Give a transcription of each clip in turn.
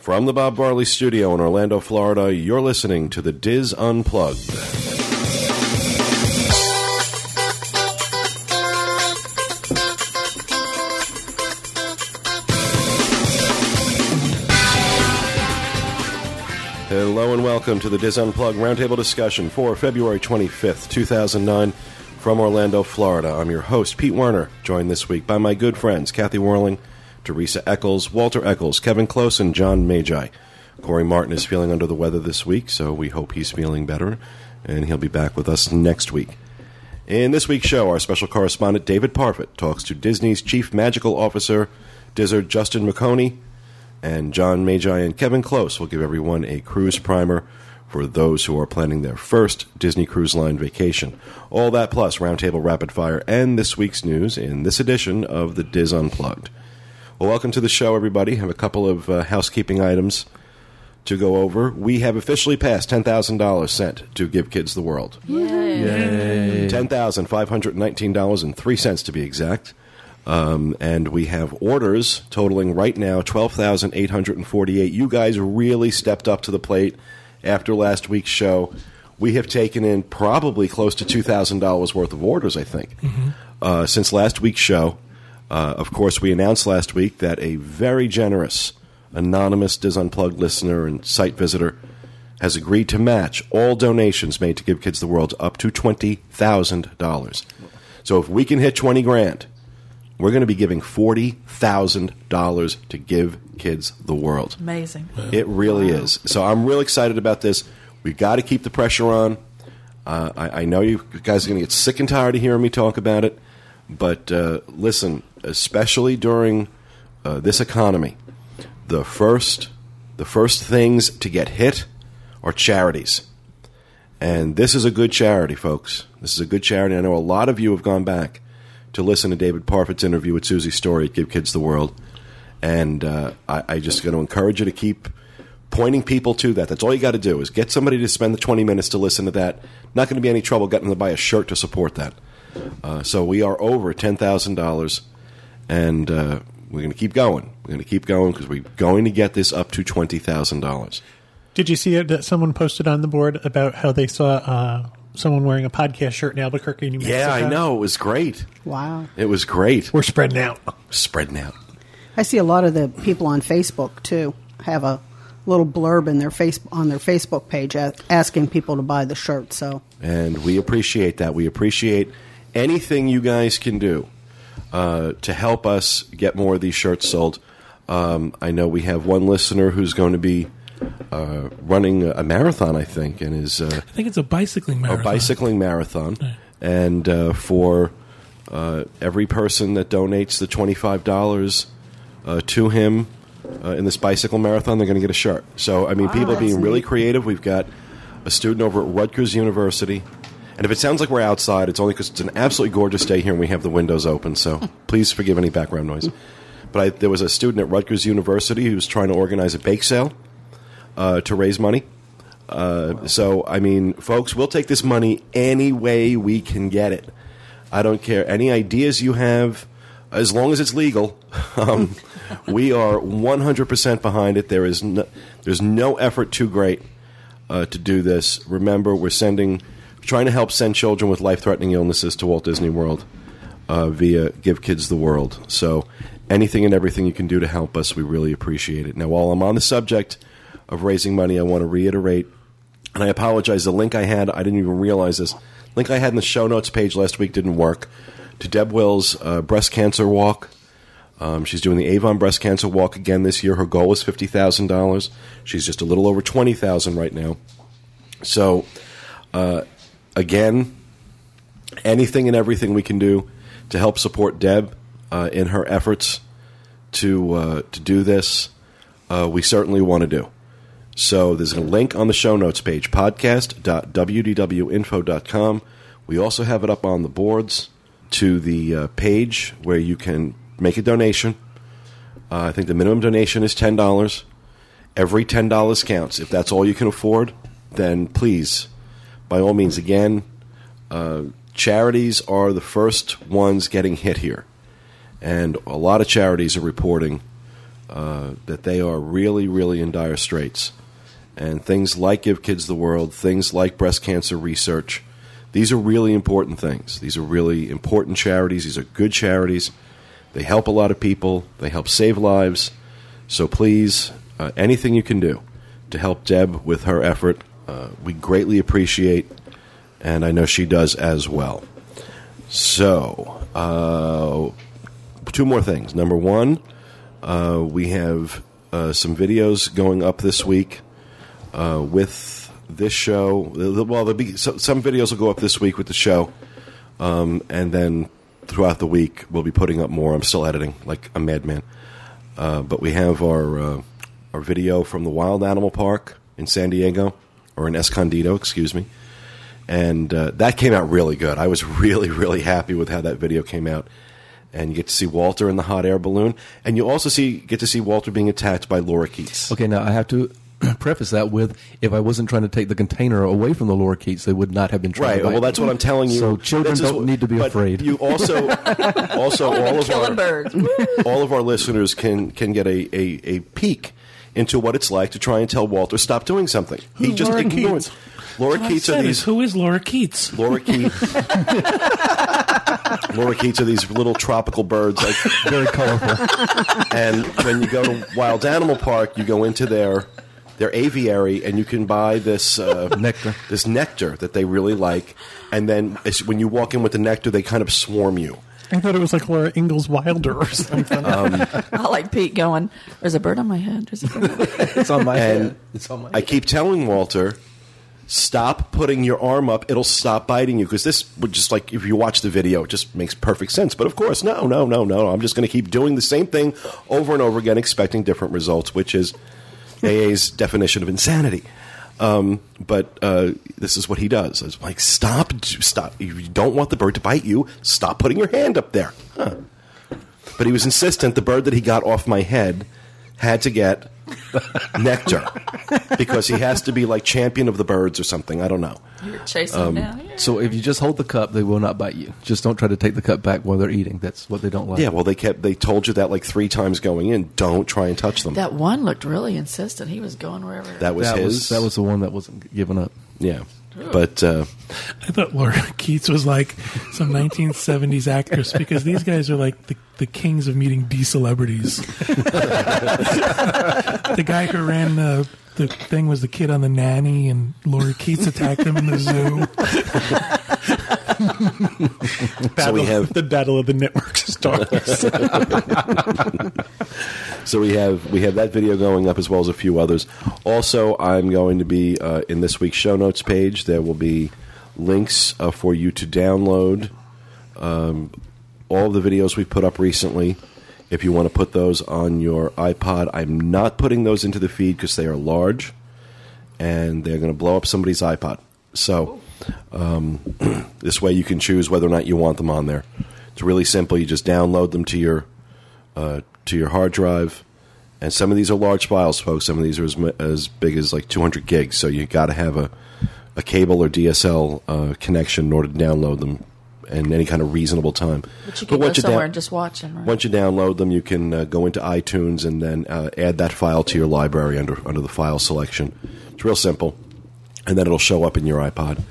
From the Bob Barley Studio in Orlando, Florida, you're listening to the DIS Unplugged. Hello and welcome to the DIS Unplugged Roundtable discussion for February 25th, 2009, from Orlando, Florida. I'm your host, Pete Werner, joined this week by my good friends, Kathy Werling, Teresa Eccles, Walter Eccles, Kevin Klose, and John Magi. Corey Martin is feeling under the weather this week, so we hope he's feeling better, and he'll be back with us next week. In this week's show, our special correspondent David Parfitt talks to Disney's Chief Magical Officer, Dizzard Justin Muchoney, and John Magi and Kevin Klose will give everyone a cruise primer for those who are planning their first Disney Cruise Line vacation. All that plus Roundtable Rapid Fire and this week's news in this edition of the DIS Unplugged. Well, welcome to the show, everybody. I have a couple of uh, housekeeping items to go over. We have officially passed $10,000 sent to Give Kids the World. Yay. Yay. $10,519.03 to be exact. Um, and we have orders totaling right now 12,848. You guys really stepped up to the plate after last week's show. We have taken in probably close to $2,000 worth of orders, I think, uh, since last week's show. Uh, of course, we announced last week that a very generous, anonymous DIS Unplugged listener and site visitor has agreed to match all donations made to Give Kids the World up to $20,000. So if we can hit 20 grand, we're going to be giving $40,000 to Give Kids the World. Amazing. It really is. So I'm real excited about this. We've got to keep the pressure on. Uh, I, I know you guys are going to get sick and tired of hearing me talk about it, but uh, listen, especially during uh, this economy, the first the first things to get hit are charities, and this is a good charity, folks. This is a good charity. I know a lot of you have gone back to listen to David Parfitt's interview with Susie Story at Give Kids the World, and uh, I, I just going to encourage you to keep pointing people to that. That's all you got to do is get somebody to spend the 20 minutes to listen to that. Not going to be any trouble getting them to buy a shirt to support that. Uh, so we are over ten thousand dollars, and uh, we're going to keep going. We're going to keep going because we're going to get this up to twenty thousand dollars. Did you see it that someone posted on the board about how they saw uh, someone wearing a podcast shirt in Albuquerque, New Mexico? Yeah, I know. It was great. Wow. It was great. We're spreading out. Spreading out. I see a lot of the people on Facebook too have a little blurb in their face on their Facebook page asking people to buy the shirt. So and we appreciate that. We appreciate anything you guys can do uh, to help us get more of these shirts sold. Um, I know we have one listener who's going to be uh, running a marathon, I think, and is uh, I think it's a bicycling marathon. a bicycling marathon, and uh, for uh, every person that donates the twenty five dollars uh, to him uh, in this bicycle marathon, they're going to get a shirt. So I mean, Wow, people are being that's really creative. We've got a student over at Rutgers University. And if it sounds like we're outside, it's only because it's an absolutely gorgeous day here and we have the windows open. So please forgive any background noise. But I, there was a student at Rutgers University who was trying to organize a bake sale uh, to raise money. Uh, So, I mean, folks, we'll take this money any way we can get it. I don't care. Any ideas you have, as long as it's legal, um, we are 100% behind it. There is no, there's no effort too great uh, to do this. Remember, we're sending, trying to help send children with life-threatening illnesses to Walt Disney World uh, via Give Kids the World. So, anything and everything you can do to help us, we really appreciate it. Now, while I'm on the subject of raising money, I want to reiterate, and I apologize. The link I had, I didn't even realize this. Link I had in the show notes page last week didn't work. To Deb Wills' uh, breast cancer walk. Um, she's doing the Avon breast cancer walk again this year. Her goal is fifty thousand dollars. She's just a little over twenty thousand right now. So, uh, again, anything and everything we can do to help support Deb uh, in her efforts to uh, to do this, uh, we certainly want to do. So there's a link on the show notes page, podcast.wdwinfo.com. We also have it up on the boards to the uh, page where you can make a donation. Uh, I think the minimum donation is $10. Every $10 counts. If that's all you can afford, then please, by all means, again, uh, charities are the first ones getting hit here. And a lot of charities are reporting uh, that they are really, really in dire straits. And things like Give Kids the World, things like breast cancer research, these are really important things. These are really important charities. These are good charities. They help a lot of people, they help save lives. So please, uh, anything you can do to help Deb with her effort, we greatly appreciate, and I know she does as well. So, uh, two more things. Number one, uh, we have uh, some videos going up this week uh, with this show. Well, there'll be so, some videos will go up this week with the show, um, and then throughout the week we'll be putting up more. I'm still editing like a madman, uh, but we have our uh, our video from the Wild Animal Park in San Diego or in Escondido, excuse me, and uh, that came out really good. I was really really happy with how that video came out. And you get to see Walter in the hot air balloon, and you also see get to see Walter being attacked by lorikeets. Okay, now I have to preface that with if I wasn't trying to take the container away from the lorikeets, they would not have been trying Right. to Well, that's what I'm telling you. So children This don't what- need to be but afraid. You also, also all of our birds. all of our listeners can can get a, a, a peek into what it's like to try and tell Walter stop doing something. He just Laura ignores. Keats? Laura What Keats are said is, these. who is Laura Keats? Laura Keats. lorikeets are these little tropical birds, like Very colorful. and when you go to Wild Animal Park, you go into their their aviary, and you can buy this uh, Nectar. this nectar that they really like. And then when you walk in with the nectar, they kind of swarm you. I thought it was like Laura Ingalls Wilder or something. Um, I like Pete going, There's a bird on my head. There's a bird on my head. it's on my head. It's on my I keep telling Walter, stop putting your arm up. It'll stop biting you because this would just like if you watch the video, it just makes perfect sense. But of course, no, no, no, no. I'm just going to keep doing the same thing over and over again, expecting different results, which is AA's definition of insanity. Um, but uh, this is what he does. It's like stop, stop. You don't want the bird to bite you, stop putting your hand up there. Huh. But he was insistent. The bird that he got off my head had to get nectar because he has to be like champion of the birds or something. I don't know. You're chasing him down. Yeah. So if you just hold the cup, they will not bite you. Just don't try to take the cup back while they're eating. That's what they don't like. Yeah, well, they kept they told you that like three times going in. Don't try and touch them. That one looked really insistent. He was going wherever. That was that his. was that was the one that wasn't giving up. yeah. But uh, I thought Laura Keats was like some 1970s actress because these guys are like the, the kings of meeting D celebrities. the guy who ran the, the thing was the kid on the nanny, and Laura Keats attacked him in the zoo. Battle, we have- the battle of the network stars. So we have we have that video going up as well as a few others. Also, I'm going to be uh, in this week's show notes page. There will be links uh, for you to download um, all of the videos we've put up recently. If you want to put those on your iPod, I'm not putting those into the feed because they are large and they're going to blow up somebody's iPod. So um, this way you can choose whether or not you want them on there. It's really simple. You just download them to your uh, to your hard drive. And some of these are large files, folks. Some of these are as, as big as like 200 gigs. So you got to have a, a cable or DSL uh, connection in order to download them in any kind of reasonable time. But you could go somewhere and just watch him. Right? Once you download them, you can uh, go into iTunes and then uh, add that file to your library under under the file selection. It's real simple, and then it'll show up in your iPod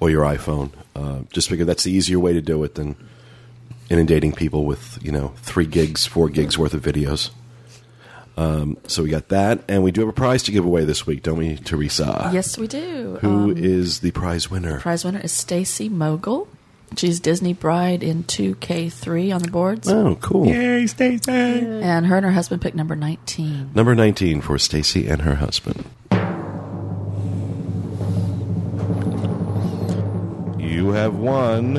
or your iPhone. Uh, just because that's the easier way to do it than inundating people with you know three gigs, four gigs worth of videos. Um, so we got that, and we do have a prize to give away this week, don't we, Teresa? yes, we do. Who Um, is the prize winner? The prize winner is Stacy Mogul. She's Disney Bride in 2K3 on the boards. Oh, cool. Yay, Stacey! And her and her husband picked number 19. Number 19 for Stacy and her husband. You have won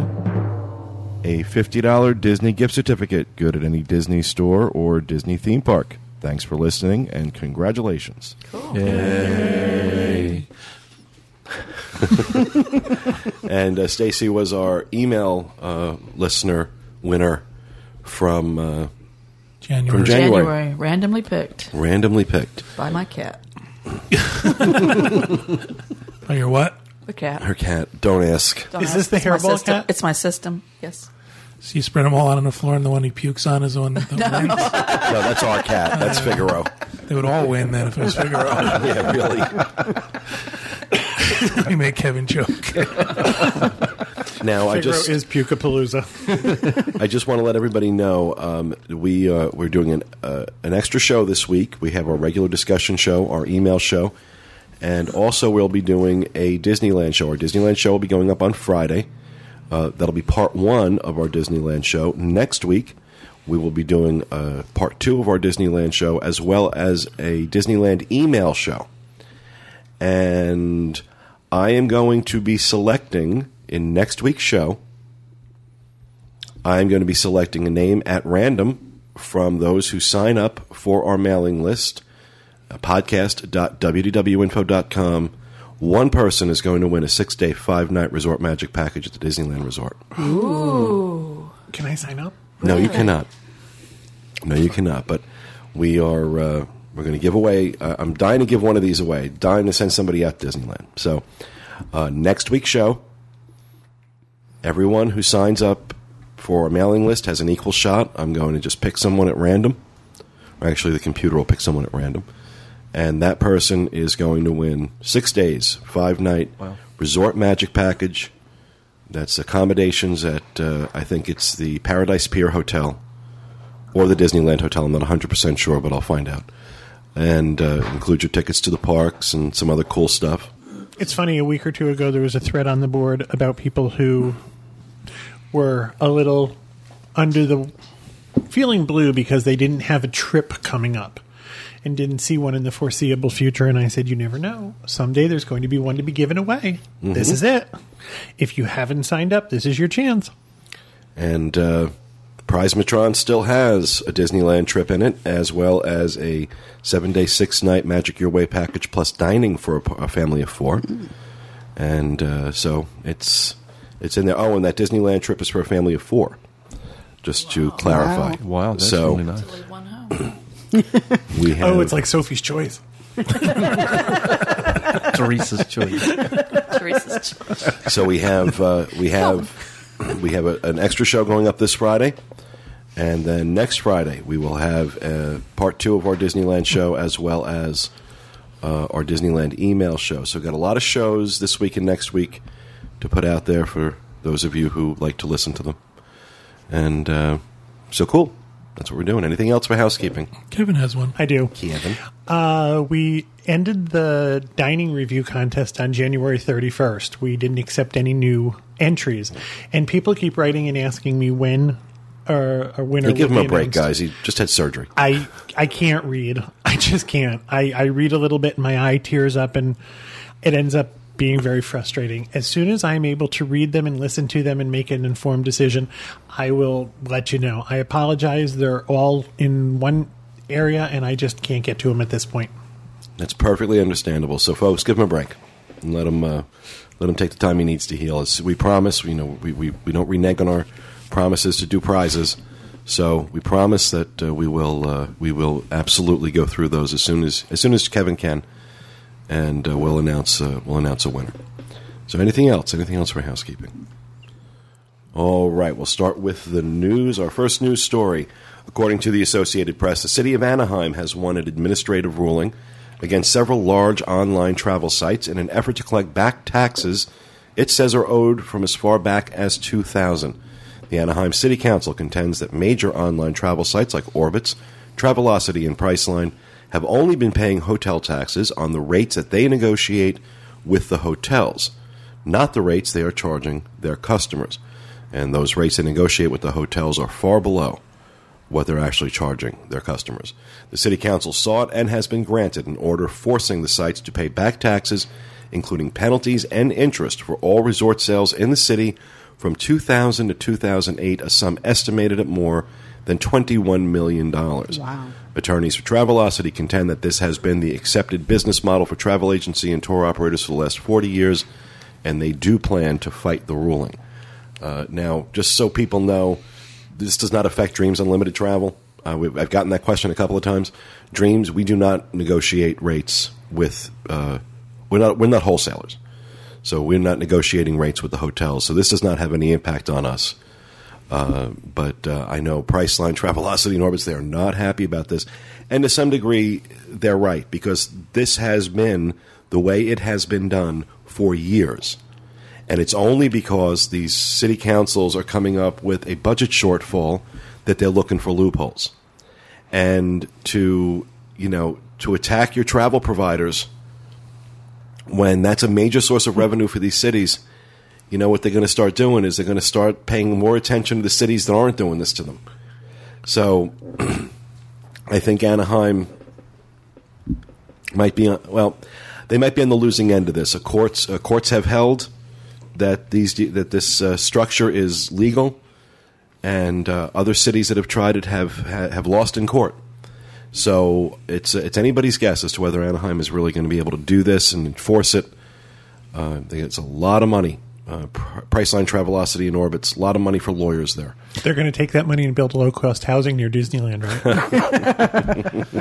a $50 Disney gift certificate, good at any Disney store or Disney theme park. Thanks for listening and congratulations. Yay. And uh, Stacy was our email uh, listener winner from uh, January. From January. January, randomly picked randomly picked. by my cat. Oh, your what? The cat. Her cat, don't ask. Don't Is ask. this the It's my hairball system. cat? It's my system. Yes. So you spread them all out on the floor, and the one he pukes on is the one that wins. No, that's our cat. That's Figaro. They would all win then if it was Figaro. Yeah, really. we make Kevin choke. Now I just is Pukapalooza. I just want to let everybody know um, we uh, we're doing an uh, an extra show this week. We have our regular discussion show, our email show, and also we'll be doing a Disneyland show. Our Disneyland show will be going up on Friday. Uh, that'll be part one of our Disneyland show. Next week, we will be doing uh, part two of our Disneyland show, as well as a Disneyland email show. And I am going to be selecting in next week's show. I'm going to be selecting a name at random from those who sign up for our mailing list, uh, podcast.wdwinfo.com. One person is going to win a six day, five night resort magic package at the Disneyland Resort. Can I sign up? No, you cannot. No, you cannot. But we are uh, we're going to give away. Uh, I'm dying to give one of these away. Dying to send somebody out to Disneyland. So uh, next week's show, everyone who signs up for a mailing list has an equal shot. I'm going to just pick someone at random. Or actually, the computer will pick someone at random, and that person is going to win six days, five night Wow. resort magic package. That's accommodations at uh, I think it's the Paradise Pier Hotel or the Disneyland Hotel. I'm not 100 percent sure, but I'll find out. And uh, include your tickets to the parks and some other cool stuff. It's funny. A week or two ago, there was a thread on the board about people who were a little under the feeling blue because they didn't have a trip coming up and didn't see one in the foreseeable future. And I said, "You never know. Someday there's going to be one to be given away. This is it. If you haven't signed up, this is your chance." And uh, Prizematron still has a Disneyland trip in it, as well as a seven day, six night Magic Your Way package plus dining for a family of four. And uh, so it's it's in there. Oh, and that Disneyland trip is for a family of four. Just to clarify. Wow, that's so really nice. Leave one home. we have. Oh, it's like Sophie's Choice. Teresa's choice. Teresa's choice. So we have uh, we have we have a, an extra show going up this Friday, and then next Friday we will have uh, part two of our Disneyland show as well as uh, our Disneyland email show. So we've got a lot of shows this week and next week to put out there for those of you who like to listen to them. And uh, so cool. That's what we're doing. Anything else for housekeeping? Kevin has one. I do. Kevin. Uh, we ended the dining review contest on January 31st. We didn't accept any new entries, and people keep writing and asking me when or, or when. Hey, give will him a be break, guys. He just had surgery. I I can't read. I just can't. I, I read a little bit, and my eye tears up, and it ends up being very frustrating. As soon as I'm able to read them and listen to them and make an informed decision, I will let you know. I apologize. They're all in one area, and I just can't get to them at this point. That's perfectly understandable. So, folks, give him a break and let him uh, let him take the time he needs to heal. As we promise, you know, we, we, we don't renege on our promises to do prizes. So we promise that uh, we will uh, we will absolutely go through those as soon as as soon as Kevin can, and uh, we'll announce uh, we'll announce a winner. So anything else? Anything else for housekeeping? All right, we'll start with the news. Our first news story. According to the Associated Press, the city of Anaheim has won an administrative ruling against several large online travel sites in an effort to collect back taxes it says are owed from as far back as 2000. The Anaheim City Council contends that major online travel sites like Orbitz, Travelocity, and Priceline have only been paying hotel taxes on the rates that they negotiate with the hotels, not the rates they are charging their customers. And those rates they negotiate with the hotels are far below what they're actually charging their customers. The City Council sought and has been granted an order forcing the sites to pay back taxes, including penalties and interest for all resort sales in the city from 2000 to 2008, a sum estimated at more than $21 million. Wow. Attorneys for Travelocity contend that this has been the accepted business model for travel agency and tour operators for the last 40 years, and they do plan to fight the ruling. Uh, now, just so people know, this does not affect Dreams Unlimited Travel. Uh, I've gotten that question a couple of times. Dreams, we do not negotiate rates with. Uh, we're not. We're not wholesalers, so we're not negotiating rates with the hotels. So this does not have any impact on us. Uh, but uh, I know Priceline, Travelocity, and Orbitz, they are not happy about this. And to some degree, they're right, because this has been the way it has been done for years. And it's only because these city councils are coming up with a budget shortfall that they're looking for loopholes. And to, you know, to attack your travel providers when that's a major source of revenue for these cities, you know what they're going to start doing is they're going to start paying more attention to the cities that aren't doing this to them. So I think Anaheim might be on, well, they might be on the losing end of this. Uh, courts uh, courts have held that these that this uh, structure is legal, and uh, other cities that have tried it have ha- have lost in court. So it's it's anybody's guess as to whether Anaheim is really going to be able to do this and enforce it. Uh, it's a lot of money. Uh, Pr- Priceline, Travelocity, and Orbitz. A lot of money for lawyers there. They're going to take that money and build low cost housing near Disneyland,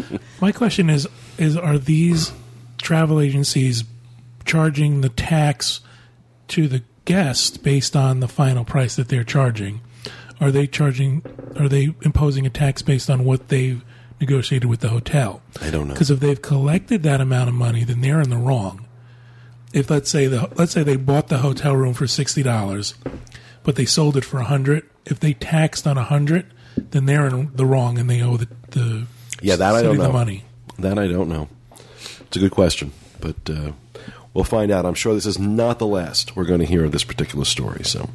right? My question is: Is are these travel agencies charging the tax to the guest based on the final price that they're charging? Are they charging? Are they imposing a tax based on what they've negotiated with the hotel? I don't know. Because if they've collected that amount of money, then they're in the wrong. If let's say the let's say they bought the hotel room for sixty dollars, but they sold it for a hundred. If they taxed on a hundred, then they're in the wrong and they owe the, the Yeah, that I don't know. the money. That I don't know. It's a good question, but uh, we'll find out. I'm sure this is not the last we're going to hear of this particular story. So,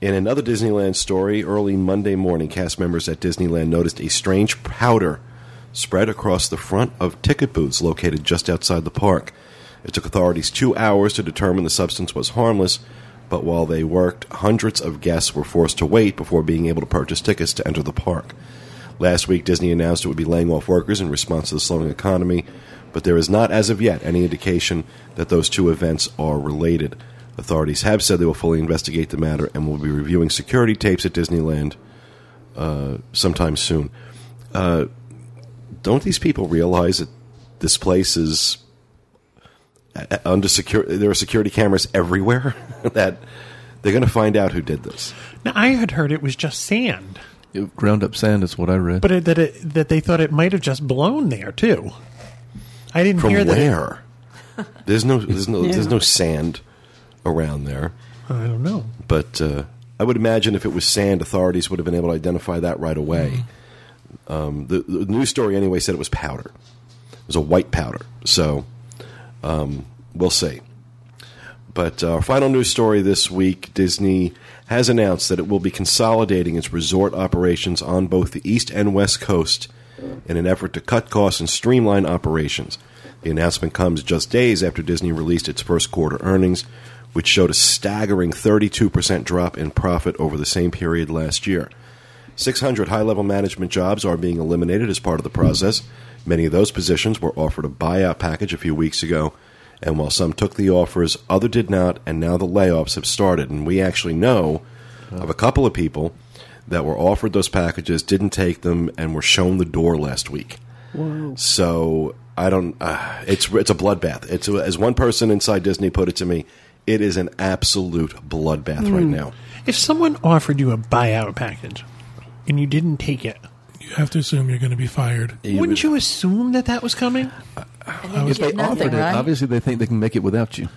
in another Disneyland story, early Monday morning, cast members at Disneyland noticed a strange powder spread across the front of ticket booths located just outside the park. It took authorities two hours to determine the substance was harmless, but while they worked, hundreds of guests were forced to wait before being able to purchase tickets to enter the park. Last week, Disney announced it would be laying off workers in response to the slowing economy, but there is not, as of yet, any indication that those two events are related. Authorities have said they will fully investigate the matter and will be reviewing security tapes at Disneyland uh, sometime soon. Uh, don't these people realize that this place is under secure? There are security cameras everywhere. that they're going to find out who did this. now, I had heard it was just sand, It- ground up sand is what I read. but it, that it, that they thought it might have just blown there too. I didn't From hear that. it- where? There's no, there's no, Yeah. there's no sand around there. I don't know. But uh, I would imagine if it was sand, authorities would have been able to identify that right away. Um, the, the news story anyway said it was powder. It was a white powder. So um, we'll see. But uh, our final news story this week Disney has announced that it will be consolidating its resort operations on both the East and West Coast in an effort to cut costs and streamline operations. The announcement comes just days after Disney released its first quarter earnings, which showed a staggering 32% drop in profit over the same period last year. 600 high level management jobs are being eliminated as part of the process. Many of those positions were offered a buyout package a few weeks ago, and while some took the offers, other did not, and now the layoffs have started. And we actually know of a couple of people that were offered those packages, didn't take them, and were shown the door last week. Whoa. So I don't. Uh, it's it's a bloodbath. It's as one person inside Disney put it to me. It is an absolute bloodbath right now. If someone offered you a buyout package and you didn't take it, You have to assume you're going to be fired. wouldn't you assume that that was coming? And then you if they get nothing, offered it, right? obviously they think they can make it without you.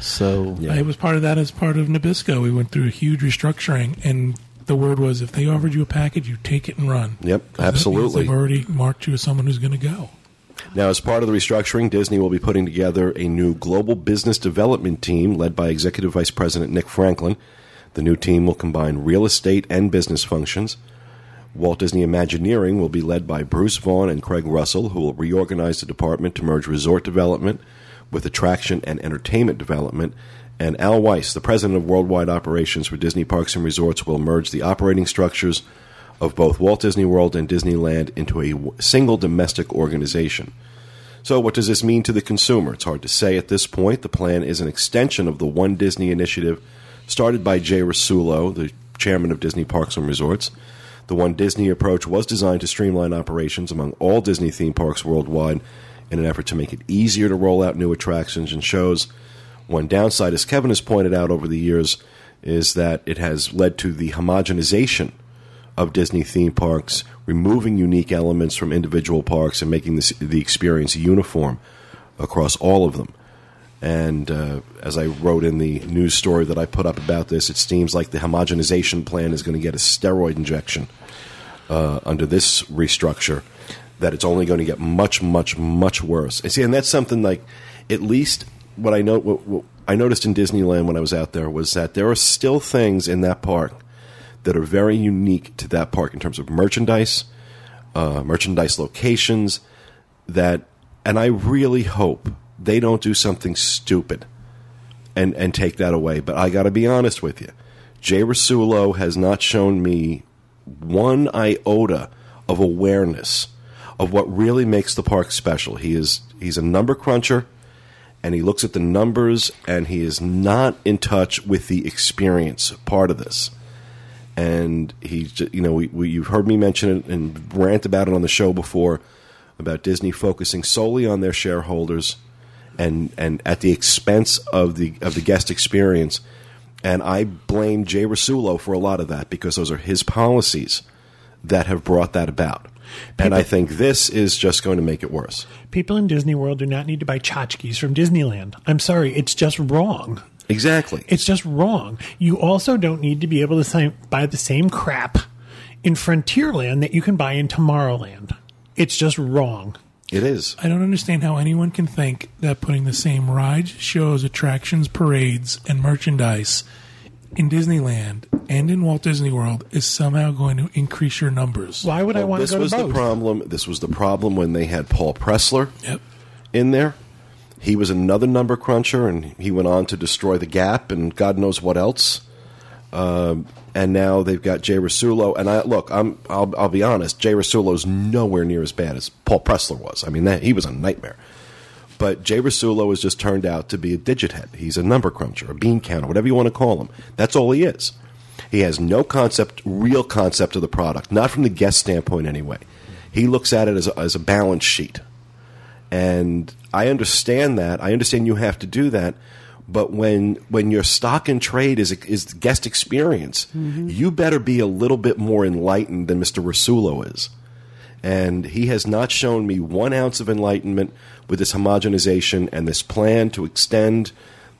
So Yeah. It was part of that as part of Nabisco. We went through a huge restructuring, and the word was if they offered you a package, you take it and run. Yep, 'Cause that means absolutely. They've already marked you as someone who's going to go. Now, as part of the restructuring, Disney will be putting together a new global business development team led by Executive Vice President Nick Franklin. The new team will combine real estate and business functions. Walt Disney Imagineering will be led by Bruce Vaughn and Craig Russell, who will reorganize the department to merge resort development with attraction and entertainment development. And Al Weiss, the president of worldwide operations for Disney Parks and Resorts, will merge the operating structures of both Walt Disney World and Disneyland into a single domestic organization. So, what does this mean to the consumer? It's hard to say at this point. The plan is an extension of the One Disney initiative started by Jay Rasulo, the chairman of Disney Parks and Resorts. The One Disney approach was designed to streamline operations among all Disney theme parks worldwide in an effort to make it easier to roll out new attractions and shows. One downside, as Kevin has pointed out over the years, is that it has led to the homogenization of Disney theme parks, removing unique elements from individual parks and making this, the experience uniform across all of them. And uh, as I wrote in the news story that I put up about this, it seems like the homogenization plan is going to get a steroid injection uh, under this restructure. That it's only going to get much, much, much worse. And see, and that's something like, at least what I know, what, what I noticed in Disneyland when I was out there was that there are still things in that park that are very unique to that park in terms of merchandise, uh, merchandise locations. That, and I really hope they don't do something stupid and and take that away. But I got to be honest with you, Jay Rasulo has not shown me one iota of awareness of what really makes the park special. He is he's a number cruncher and he looks at the numbers and he is not in touch with the experience part of this. And he, you know, we, we, you've heard me mention it and rant about it on the show before about Disney focusing solely on their shareholders and and at the expense of the of the guest experience. And I blame Jay Rasulo for a lot of that because those are his policies that have brought that about. and I think this is just going to make it worse. People in Disney World do not need to buy tchotchkes from Disneyland. I'm sorry, it's just wrong. Exactly. It's just wrong. You also don't need to be able to buy the same crap in Frontierland that you can buy in Tomorrowland. It's just wrong. It is. I don't understand how anyone can think that putting the same rides, shows, attractions, parades, and merchandise in Disneyland and in Walt Disney World is somehow going to increase your numbers. Why would I Well, want this to go was to the problem. This was the problem when they had Paul Pressler Yep. in there. He was another number cruncher, and he went on to destroy the Gap and God knows what else. Um, and now they've got Jay Rasulo. And I look, I'm I'll, I'll be honest. Jay Rasulo's nowhere near as bad as Paul Pressler was. I mean, that, he was a nightmare. But Jay Rasulo has just turned out to be a digit head. He's a number cruncher, a bean counter, whatever you want to call him. That's all he is. He has no concept, real concept of the product, not from the guest standpoint anyway. He looks at it as a, as a balance sheet. And I understand that. I understand you have to do that. But when when your stock and trade is is guest experience, you better be a little bit more enlightened than Mr. Rasulo is. And he has not shown me one ounce of enlightenment with this homogenization and this plan to extend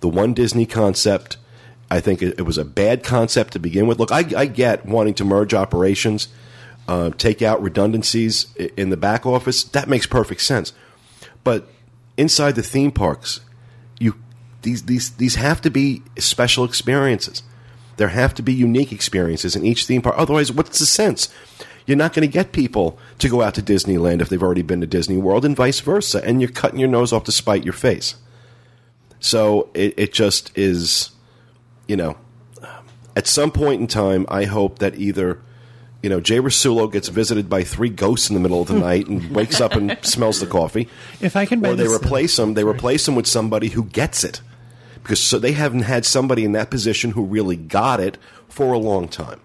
the one Disney concept. I think it, it was a bad concept to begin with. Look, I, I get wanting to merge operations, uh, take out redundancies in the back office. That makes perfect sense. But inside the theme parks, these these these have to be special experiences. There have to be unique experiences in each theme park. Otherwise, what's the sense? You're not going to get people to go out to Disneyland if they've already been to Disney World, and vice versa. And you're cutting your nose off to spite your face. So it, it just is, you know, at some point in time, I hope that either, you know, Jay Rasulo gets visited by three ghosts in the middle of the night and wakes up and smells the coffee, If I can or they replace him. They replace him with somebody who gets it, because so they haven't had somebody in that position who really got it for a long time.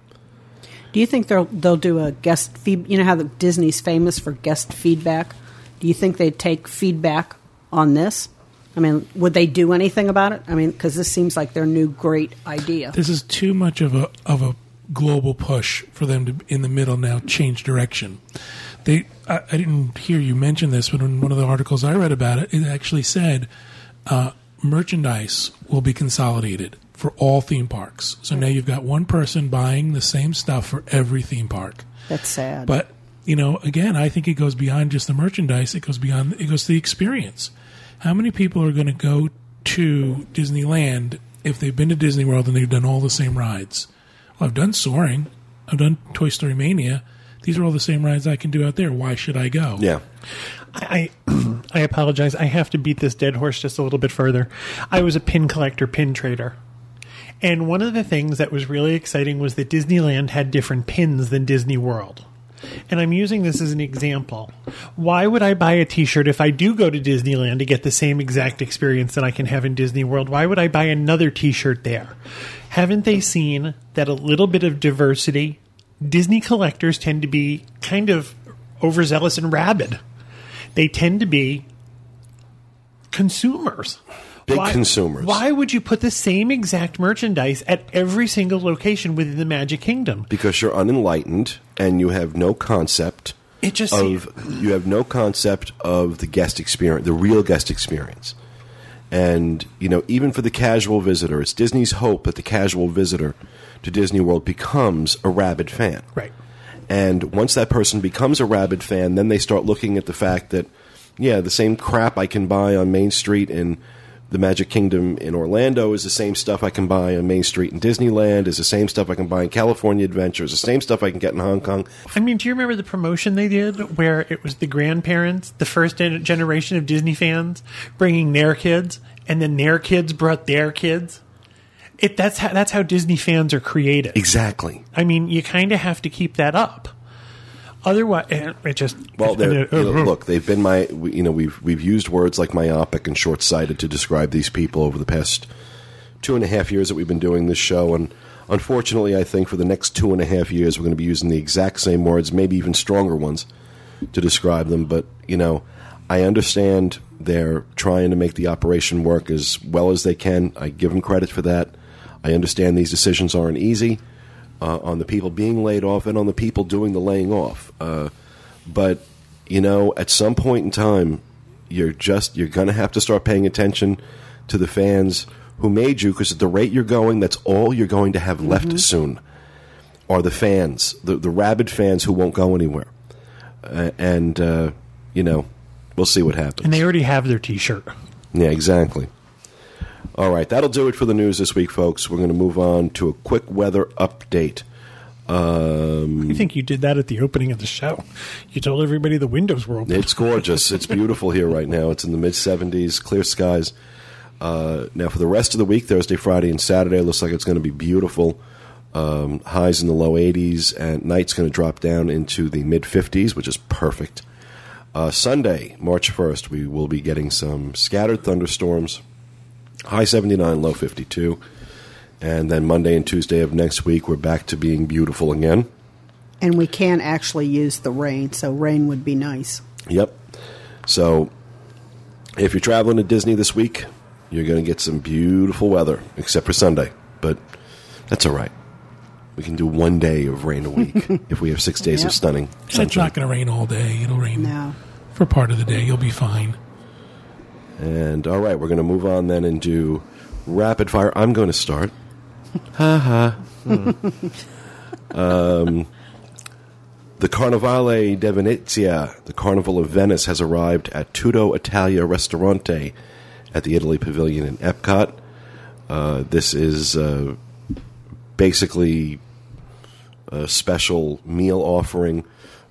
Do you think they'll they'll do a guest feed? You know how the Disney's famous for guest feedback. Do you think they'd take feedback on this? I mean, would they do anything about it? I mean, because this seems like their new great idea. This is too much of a of a global push for them to in the middle now change direction. They I, I didn't hear you mention this, but in one of the articles I read about it, it actually said uh, merchandise will be consolidated for all theme parks. So now you've got one person buying the same stuff for every theme park. That's sad. But you know, again, I think it goes beyond just the merchandise. It goes beyond. It goes to the experience. How many people are going to go to Disneyland if they've been to Disney World and they've done all the same rides? Well, I've done Soaring. I've done Toy Story Mania. These are all the same rides I can do out there. Why should I go? Yeah, I I apologize. I have to beat this dead horse just a little bit further. I was a pin collector, pin trader. And one of the things that was really exciting was that Disneyland had different pins than Disney World. And I'm using this as an example. Why would I buy a t shirt if I do go to Disneyland to get the same exact experience that I can have in Disney World? Why would I buy another t shirt there? Haven't they seen that a little bit of diversity? Disney collectors tend to be kind of overzealous and rabid they tend to be consumers. Big why, consumers. Why would you put the same exact merchandise at every single location within the Magic Kingdom? Because you're unenlightened and you have no concept It just of you have no concept of the guest experience, the real guest experience. And you know, even for the casual visitor, it's Disney's hope that the casual visitor to Disney World becomes a rabid fan. right. And once that person becomes a rabid fan, then they start looking at the fact that, yeah, the same crap I can buy on Main Street in the Magic Kingdom in Orlando is the same stuff I can buy on Main Street in Disneyland, is the same stuff I can buy in California Adventure, is the same stuff I can get in Hong Kong. I mean, do you remember the promotion they did where it was the grandparents, the first generation of Disney fans, bringing their kids, and then their kids brought their kids? It that's how that's how Disney fans are created. Exactly. I mean, you kind of have to keep that up. Otherwise, eh, it just Well, it- you know, look, they've been my, you know, we've we've used words like myopic and short-sighted to describe these people over the past two and a half years that we've been doing this show, and unfortunately, I think for the next two and a half years, we're going to be using the exact same words, maybe even stronger ones, to describe them. But you know, I understand they're trying to make the operation work as well as they can. I give them credit for that. I understand these decisions aren't easy uh, on the people being laid off and on the people doing the laying off. Uh, but you know, at some point in time, you're just you're going to have to start paying attention to the fans who made you because at the rate you're going, that's all you're going to have left soon. Are the fans, the the rabid fans who won't go anywhere, uh, and uh, you know, we'll see what happens. and they already have their T-shirt. Yeah, exactly. All right, that'll do it for the news this week, folks. We're going to move on to a quick weather update. Um, I think you did that at the opening of the show. You told everybody the windows were open. it's gorgeous. It's beautiful here right now. It's in the mid 70s, clear skies. Uh, now, for the rest of the week, Thursday, Friday, and Saturday, looks like it's going to be beautiful. Um, highs in the low 80s, and night's going to drop down into the mid 50s, which is perfect. Uh, Sunday, March 1st, we will be getting some scattered thunderstorms. High 79, low 52. And then Monday and Tuesday of next week, we're back to being beautiful again. And we can actually use the rain, so rain would be nice. Yep. So, if you're traveling to Disney this week, you're going to get some beautiful weather, except for Sunday. But that's all right. We can do one day of rain a week if we have six days Yep. of stunning It's not going to rain all day. It'll rain No. for part of the day. You'll be fine. And all right, we're going to move on then and do rapid fire. I'm going to start. ha ha. um, the Carnivale de Venezia, the Carnival of Venice, has arrived at Tutto Italia Ristorante at the Italy Pavilion in Epcot. Uh, this is uh, basically a special meal offering.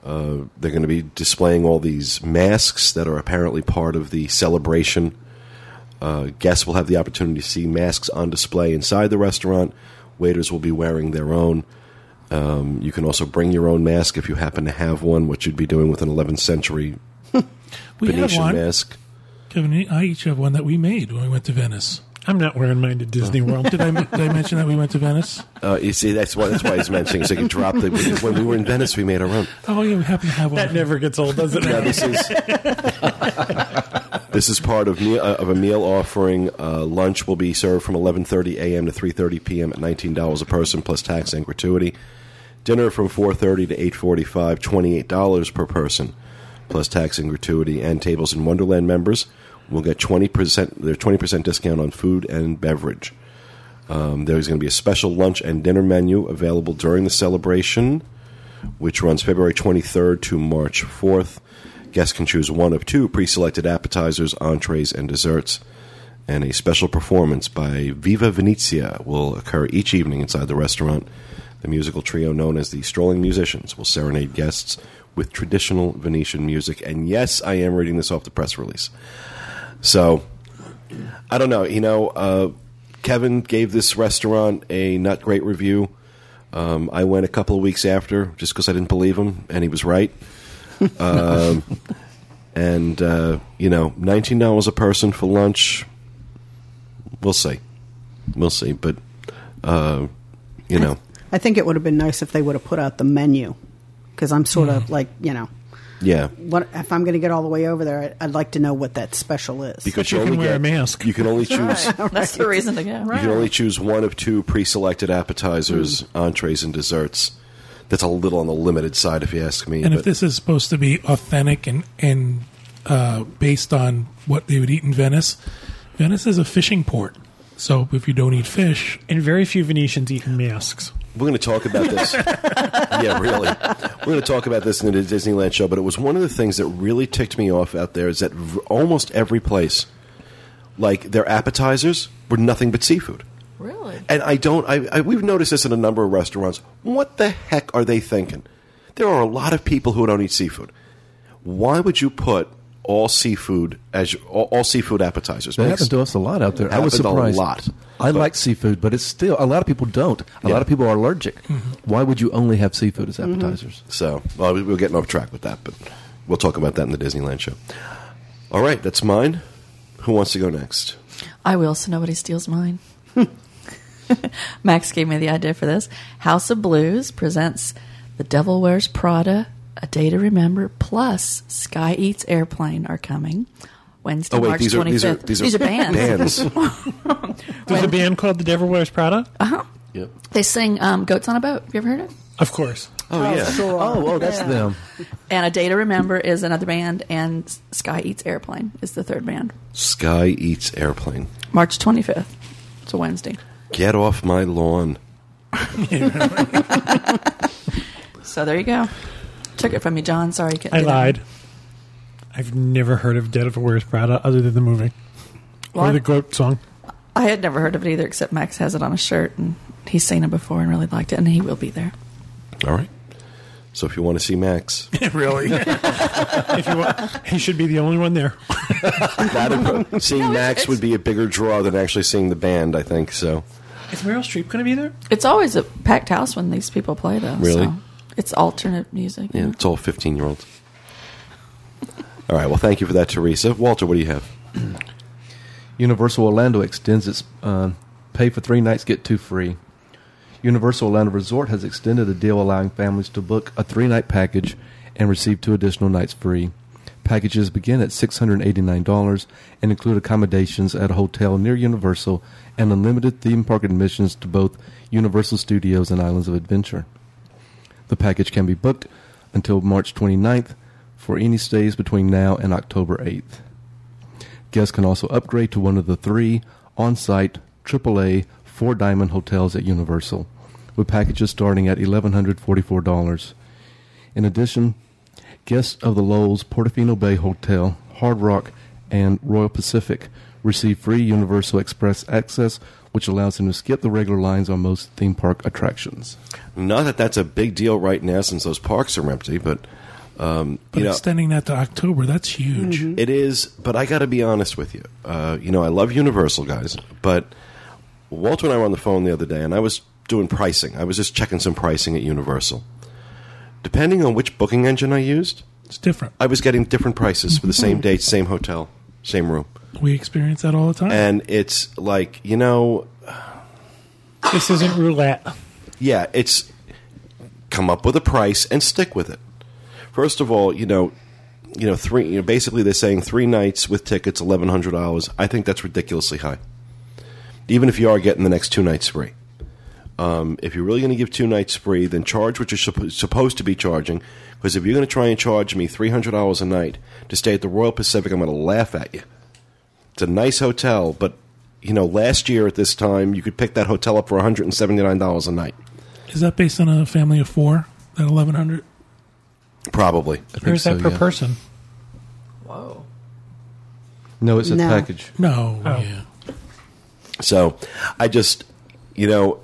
Uh, they're going to be displaying all these masks that are apparently part of the celebration. Uh, guests will have the opportunity to see masks on display inside the restaurant. Waiters will be wearing their own. Um, you can also bring your own mask if you happen to have one, which you'd be doing with an 11th century Venetian mask. Kevin, I each have one that we made when we went to Venice. I'm not wearing mine to Disney World. Did I, did I mention that we went to Venice? Uh, you see, that's why that's why he's mentioning so you can drop the. When we were in Venice, we made our own. Oh, yeah, we happen to have one. that never gets old, does it? Yeah, this is this is part of meal, uh, of a meal offering. Uh, lunch will be served from 11:30 a.m. to 3:30 p.m. at $19 a person plus tax and gratuity. Dinner from 4:30 to 8:45, $28 per person plus tax and gratuity. And Tables in Wonderland members will get 20% their 20% discount on food and beverage. Um, there's going to be a special lunch and dinner menu available during the celebration, which runs February 23rd to March 4th. Guests can choose one of two pre selected appetizers, entrees, and desserts. And a special performance by Viva Venezia will occur each evening inside the restaurant. The musical trio known as the Strolling Musicians will serenade guests with traditional Venetian music. And yes, I am reading this off the press release. So, I don't know. You know, uh, Kevin gave this restaurant a not great review. Um, I went a couple of weeks after just because I didn't believe him, and he was right. um, and uh, you know, nineteen dollars a person for lunch. We'll see, we'll see. But uh, you know, I think it would have been nice if they would have put out the menu because I'm sort of like, you know, Yeah. What if I'm going to get all the way over there? I'd, I'd like to know what that special is. Because you you, can only wear get a mask. You can only choose. That's the reason to go. You can only choose one of two pre-selected appetizers, Hmm. entrees, and desserts. That's a little on the limited side, if you ask me. And but- if this is supposed to be authentic and and uh, based on what they would eat in Venice, Venice is a fishing port. So if you don't eat fish, And very few Venetians eat in masks. We're going to talk about this. yeah, really. We're going to talk about this in the Disneyland show, but it was one of the things that really ticked me off out there is that v- almost every place, like their appetizers, were nothing but seafood. Really? And I don't, I, I, we've noticed this in a number of restaurants. What the heck are they thinking? There are a lot of people who don't eat seafood. Why would you put all seafood as your- all, all seafood appetizers? That Makes- happened to us a lot out there. I was Happened a lot. I But- like seafood, but it's still a lot of people don't. A Yeah. lot of people are allergic. Mm-hmm. Why would you only have seafood as mm-hmm. appetizers? So, well, we- we're getting off track with that, but we'll talk about that in the Disneyland show. All right, that's mine. Who wants to go next? I will, so nobody steals mine. Max gave me the idea for this. House of Blues presents The Devil Wears Prada, A Day to Remember, plus Sky Eats Airplane are coming Wednesday, Oh wait, March these are 25th. these are these are, bands. bands. There's a band called The Devil Wears Prada? Uh huh. Yep. They sing um, Goats on a Boat. Have you ever heard it? Of course. Oh, yeah. Oh, oh, that's them. And A Day to Remember is another band, and Sky Eats Airplane is the third band. Sky eats airplane. March 25th. It's a Wednesday. Get off my lawn. So there you go. Took it from you, John. Sorry you couldn't I do that. lied. I've never heard of Devil Wears Prada other than the movie Well, or the goat song. I had never heard of it either, except Max has it on a shirt, and he's seen it before and really liked it, and he will be there. All right. So if you want to see Max, really, If you want, he should be the only one there. that seeing No, it's- Max it's- would be a bigger draw than actually seeing the band. I think so. Is Meryl Streep going to be there? It's always a packed house when these people play, though. Really? So it's alternate music. Yeah, it's all fifteen-year-olds. All right. Well, thank you for that, Teresa. Walter, what do you have? Universal Orlando extends its uh, pay for three nights, get two free. Universal Orlando Resort has extended a deal allowing families to book a three night package and receive two additional nights free. Packages begin at $689 and include accommodations at a hotel near Universal and unlimited theme park admissions to both Universal Studios and Islands of Adventure. The package can be booked until March 29th for any stays between now and October 8th. Guests can also upgrade to one of the three on site AAA four diamond hotels at Universal, with packages starting at $1,144. In addition, guests of the Loews Portofino Bay Hotel, Hard Rock, and Royal Pacific receive free Universal Express access, which allows them to skip the regular lines on most theme park attractions. Not that that's a big deal right now since those parks are empty, but um, but you know, extending that to October, that's huge. It is, but I got to be honest with you. Uh, you know, I love Universal guys, but Walter and I were on the phone the other day, and I was doing pricing. I was just checking some pricing at Universal. Depending on which booking engine I used, It's different. I was getting different prices for the same date, same hotel, same room, We experience that all the time. and it's like you know, This isn't roulette. yeah, it's come up with a price and stick with it. First of all, you know, you know, three. You know, basically, they're saying three nights with tickets, eleven hundred dollars. I think that's ridiculously high. Even if you are getting the next two nights free, um, if you're really going to give two nights free, then charge what you're suppo- supposed to be charging. Because if you're going to try and charge me three hundred dollars a night to stay at the Royal Pacific, I'm going to laugh at you. It's a nice hotel, but you know, last year at this time, you could pick that hotel up for one hundred and seventy nine dollars a night. Is that based on a family of four? That eleven hundred. Probably. I think Where's that so, per yeah. person? Whoa. No, it's a No. package. No. Oh. Yeah. So I just, you know,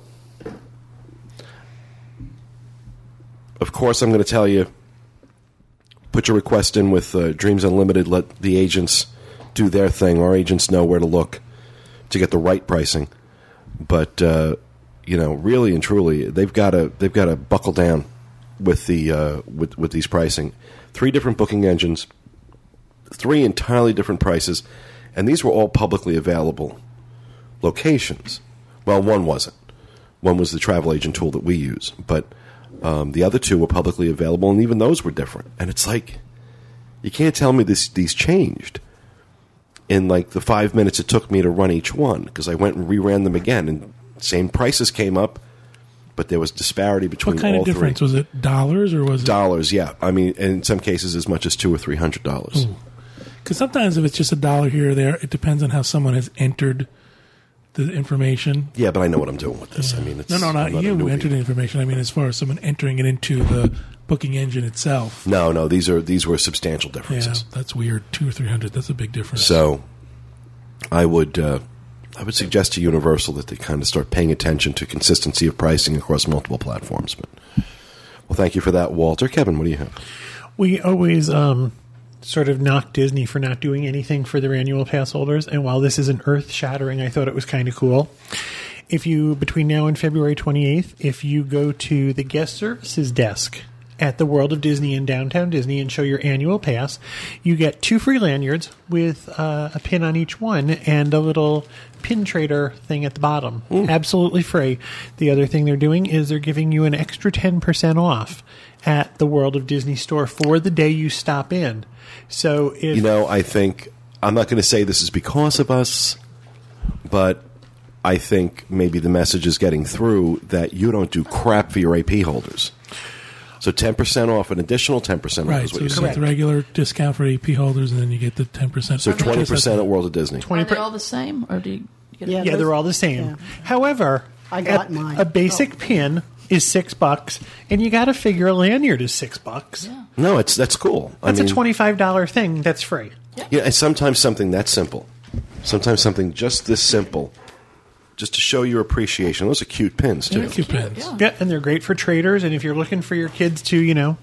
of course, I'm going to tell you put your request in with uh, Dreams Unlimited. Let the agents do their thing. Our agents know where to look to get the right pricing. But uh, you know, really and truly, they've got to they've got to buckle down with the uh, with with these pricing. Three different booking engines, three entirely different prices, and these were all publicly available locations. Well, one wasn't. One was the travel agent tool that we use, but um, the other two were publicly available, and even those were different. And it's like, You can't tell me this these changed in like the five minutes it took me to run each one because I went and reran them again, and same prices came up, but there was disparity between What kind all of difference three. was it? Dollars or was it? Dollars, yeah. I mean, in some cases, as much as two or three hundred dollars. Because sometimes if it's just a dollar here or there, it depends on how someone has entered the information. Yeah, but I know what I'm doing with this. I mean, it's No, no, not I'm a you who entered the information. I mean, as far as someone entering it into the booking engine itself. No, no, these are these were substantial differences. Yeah, differences. that's weird. Two or three hundred. That's a big difference. So, I would uh, I would suggest to Universal that they kind of start paying attention to consistency of pricing across multiple platforms. But well, thank you for that, Walter. Kevin, what do you have? We always um, sort of knock Disney for not doing anything for their annual pass holders, and while this isn't earth shattering, I thought it was kind of cool. If you, between now and February 28th, if you go to the guest services desk at the World of Disney in downtown Disney and show your annual pass, you get two free lanyards with uh, a pin on each one and a little pin trader thing at the bottom. Absolutely free. The other thing they're doing is they're giving you an extra 10% off at the World of Disney store for the day you stop in. So if You know, I think I'm not going to say this is because of us, but I think maybe the message is getting through that you don't do crap for your AP holders. So 10% off, an additional 10% off right. is So what you you're get saying. the regular discount for AP holders, and then you get the ten percent. So 20% at World of Disney. Are they all the same, or do you get Yeah, yeah, they're all the same. yeah. However, I got at- mine. A basic oh. pin is six bucks, and you got to figure a lanyard is six bucks. No, it's that's cool. That's I mean, a twenty-five dollar thing. That's free. Yeah, and sometimes something that simple. Sometimes something just this simple, just to show your appreciation. Those are cute pins too. Yeah, cute pins. yeah. Yeah, and they're great for traders. And if you're looking for your kids to, you know,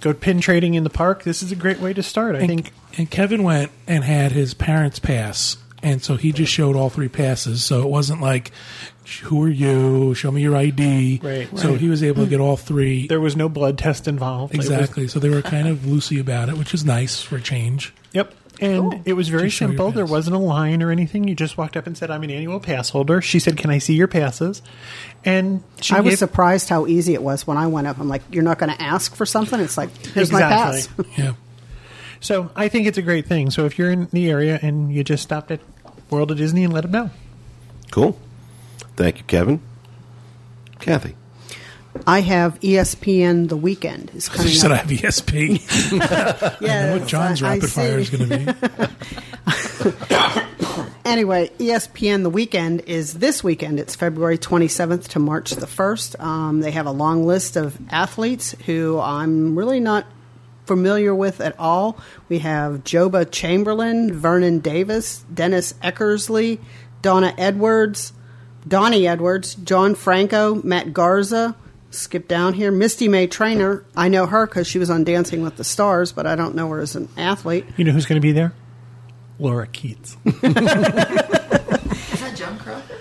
go pin trading in the park, this is a great way to start. I And, think. and Kevin went and had his parents' pass, and so he just showed all three passes. So it wasn't like, "Who are you? Show me your ID." Right. So he was able to get all three. There was no blood test involved. It was- Exactly. So they were kind of loosey about it, which is nice for a change. Yep. And Cool. it was very Just show your simple. There wasn't a line or anything. You just walked up and said, "I'm an annual pass holder." She said, "Can I see your passes?" And she I was surprised how easy it was when I went up. I'm like, you're not going to ask for something? It's like, here's my pass. Yeah. So I think it's a great thing. So if you're in the area and you just stopped at World of Disney and let them know. Cool. Thank you, Kevin. Kathy. I have ESPN The Weekend. Is coming She said I up. have ESP. I Yes, know what John's I- I rapid fire is going to be. Anyway, ESPN The Weekend is this weekend. It's February 27th to March the 1st. Um, they have a long list of athletes who I'm really not familiar with at all. We have Joba Chamberlain, Vernon Davis, Dennis Eckersley, Donna Edwards, Donnie Edwards, John Franco, Matt Garza. Skip down here. Misty May-Treanor. I know her because she was on Dancing with the Stars, but I don't know her as an athlete. You know who's going to be there? Laura Keats. Is that Joan Crawford?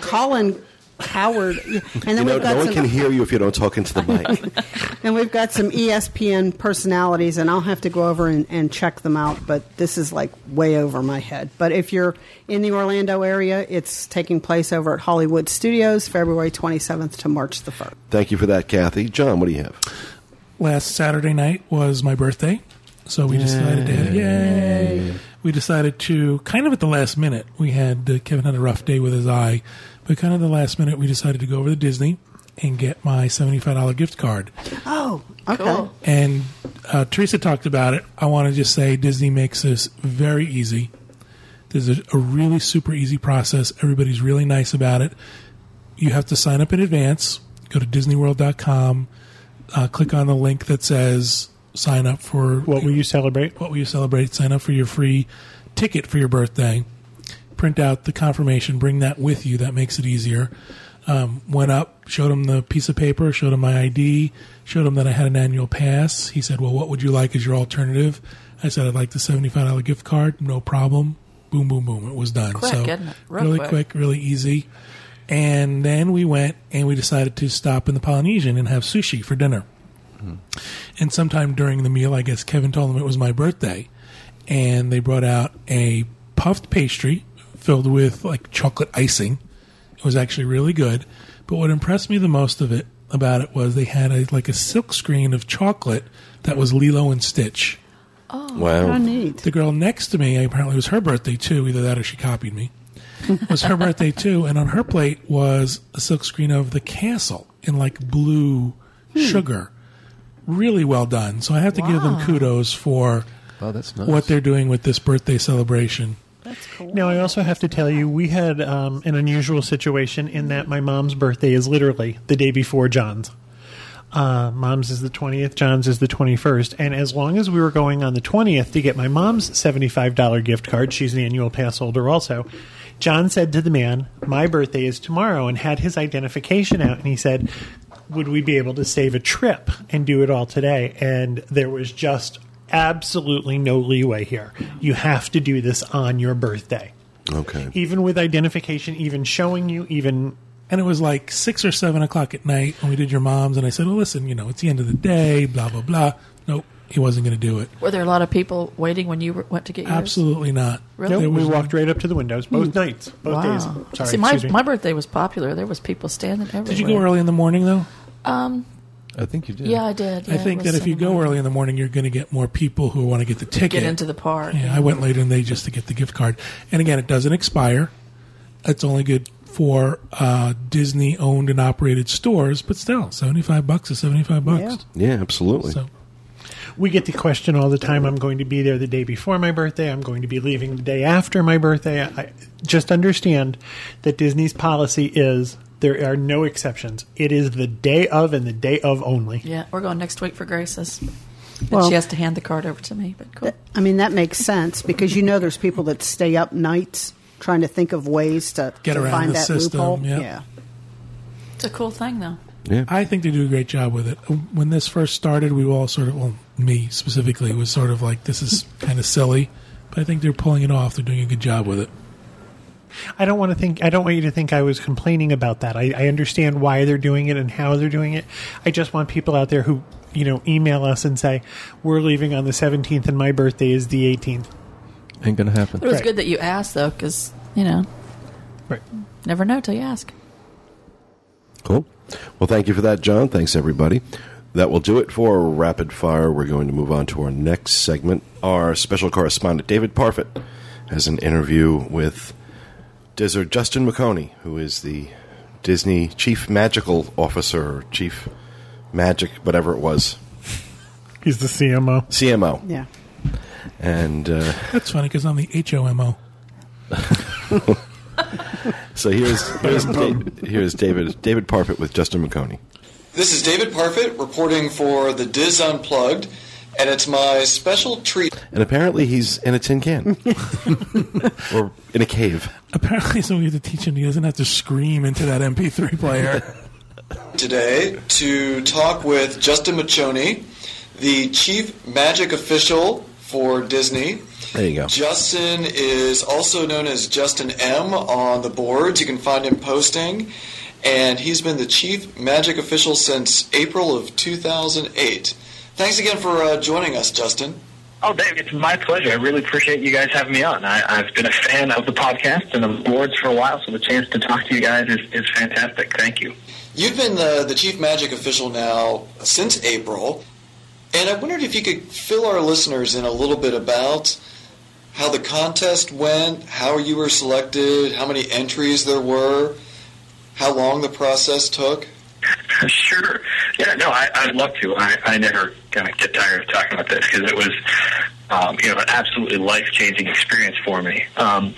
Colin Howard. And then You know, we've got no one some, can hear you if you don't talk into the mic. and we've got some ESPN personalities, and I'll have to go over and, and check them out. But this is like way over my head. But if you're in the Orlando area, it's taking place over at Hollywood Studios, February 27th to March the 1st. Thank you for that, Kathy. John, what do you have? Last Saturday night was my birthday, so we decided to yay. We decided to kind of at the last minute. We had uh, Kevin had a rough day with his eye, but kind of the last minute we decided to go over to Disney and get my seventy five dollar gift card. Oh, okay. Cool. And uh, Teresa talked about it. I want to just say Disney makes this very easy. There's a, a really super easy process. Everybody's really nice about it. You have to sign up in advance. Go to DisneyWorld.com. Uh, click on the link that says sign up for What will you celebrate? what will you celebrate? Sign up for your free ticket for your birthday. Print out the confirmation. Bring that with you. That makes it easier. Um, went up, showed him the piece of paper, showed him my ID, showed him that I had an annual pass. He said, "Well, what would you like as your alternative?" I said, "I'd like the seventy-five dollar gift card. No problem." Boom, boom, boom. It was done. Quick, so isn't it? Real really quick. quick, really easy. And then we went and we decided to stop in the Polynesian and have sushi for dinner. And sometime during the meal, I guess Kevin told them it was my birthday, and they brought out a puffed pastry filled with like chocolate icing. It was actually really good. But what impressed me the most of it about it was they had a, like a silk screen of chocolate that was Lilo and Stitch. Oh, wow. How neat. The girl next to me, apparently it was her birthday too. Either that or she copied me. It was her birthday too, and on her plate was a silk screen of the castle in like blue hmm. sugar. Really well done. So I have to give them kudos for Oh, that's nice. what they're doing with this birthday celebration. That's cool. Now, I also have to tell you, we had um, an unusual situation in that my mom's birthday is literally the day before John's. Uh, mom's is the 20th, John's is the 21st. And as long as we were going on the 20th to get my mom's $75 gift card, she's an annual pass holder also, John said to the man, My birthday is tomorrow, and had his identification out. And he said, Would we be able to save a trip and do it all today? And there was just absolutely no leeway here. You have to do this on your birthday Okay. even with identification, even showing you, even And it was like six or seven o'clock at night when we did your mom's, and I said, "Well, listen, you know, it's the end of the day, blah blah blah." Nope, he wasn't going to do it. Were there a lot of people waiting when you were, went to get yours? Absolutely not. Really? nope, we walked right up to the windows both hmm. nights, both Wow. days. Sorry, See, my, my birthday was popular. There was people standing everywhere. Did you go early in the morning though? Um, I think you did. Yeah, I did. I think that if you go the- early in the morning, you're going to get more people who want to get the ticket. get into the park. Yeah, I went later in the day just to get the gift card. And again, it doesn't expire. It's only good for uh, Disney owned and operated stores, but still, seventy five bucks is seventy five bucks. Yeah, absolutely. So we get the question all the time. I'm going to be there the day before my birthday. I'm going to be leaving the day after my birthday. I just understand that Disney's policy is there are no exceptions. It is the day of and the day of only. Yeah, we're going next week for Grace's. And Well- she has to hand the card over to me. But cool. I mean, that makes sense because you know there's people that stay up nights trying to think of ways to, Get to around find the that system, loophole. yeah. Yeah. It's a cool thing, though. yeah. I think they do a great job with it. Uh, when this first started, we were all sort of, well, me specifically, was sort of like, this is kind of silly. But I think they're pulling it off. They're doing a good job with it. I don't want to think. I don't want you to think I was complaining about that. I, I understand why they're doing it and how they're doing it. I just want people out there who you know email us and say we're leaving on the 17th and my birthday is the 18th. Ain't gonna happen. It was Right. good that you asked, though, because, you know, Right. never know till you ask. Cool. Well, thank you for that, John. Thanks, everybody. That will do it for Rapid Fire. We're going to move on to our next segment. Our special correspondent, David Parfitt, has an interview with Dizzard Justin Muchoney, who is the Disney Chief Magical Officer, or Chief Magic, whatever it was, He's the CMO. CMO. Yeah. And uh, That's funny because I'm the HOMO. so here's here's, Da- here's David David Parfitt with Justin Muchoney. This is David Parfitt reporting for the DIS Unplugged, and it's my special treat And apparently he's in a tin can or in a cave. Apparently, so we have to teach him he doesn't have to scream into that MP3 player. today to talk with Justin Muchoney, the Chief Magic Official for Disney. There you go. Justin is also known as Justin M on the boards. You can find him posting. And he's been the Chief Magic Official since April of 2008. Thanks again for uh, joining us, Justin. Oh, Dave, it's my pleasure. I really appreciate you guys having me on. I, I've been a fan of the podcast and of the boards for a while, so the chance to talk to you guys is, is fantastic. Thank you. You've been the, the Chief Magic Official now since April. And I wondered if you could fill our listeners in a little bit about how the contest went, how you were selected, how many entries there were, how long the process took. Sure. Yeah, no, I, I'd love to. I, I never kind of get tired of talking about this because it was, um, you know, an absolutely life changing experience for me. Um,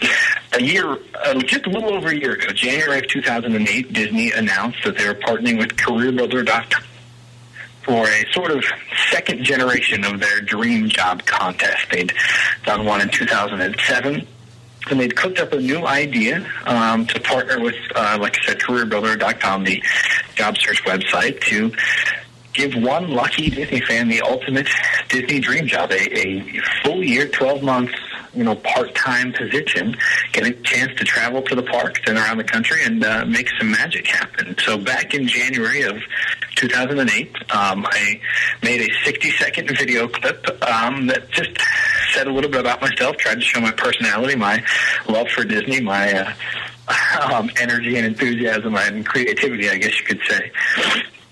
a year, uh, just a little over a year ago, January of 2008, Disney announced that they were partnering with CareerBuilder.com for a sort of second generation of their dream job contest. They'd done one in 2007 and they'd cooked up a new idea um, to partner with, uh, like I said, CareerBuilder.com, the job search website, to give one lucky Disney fan the ultimate Disney dream job, a, a full year, 12 months, you know, part-time position, get a chance to travel to the parks and around the country and uh, make some magic happen. So back in January of 2008, um, I made a 60-second video clip um, that just said a little bit about myself, tried to show my personality, my love for Disney, my uh, um, energy and enthusiasm and creativity, I guess you could say.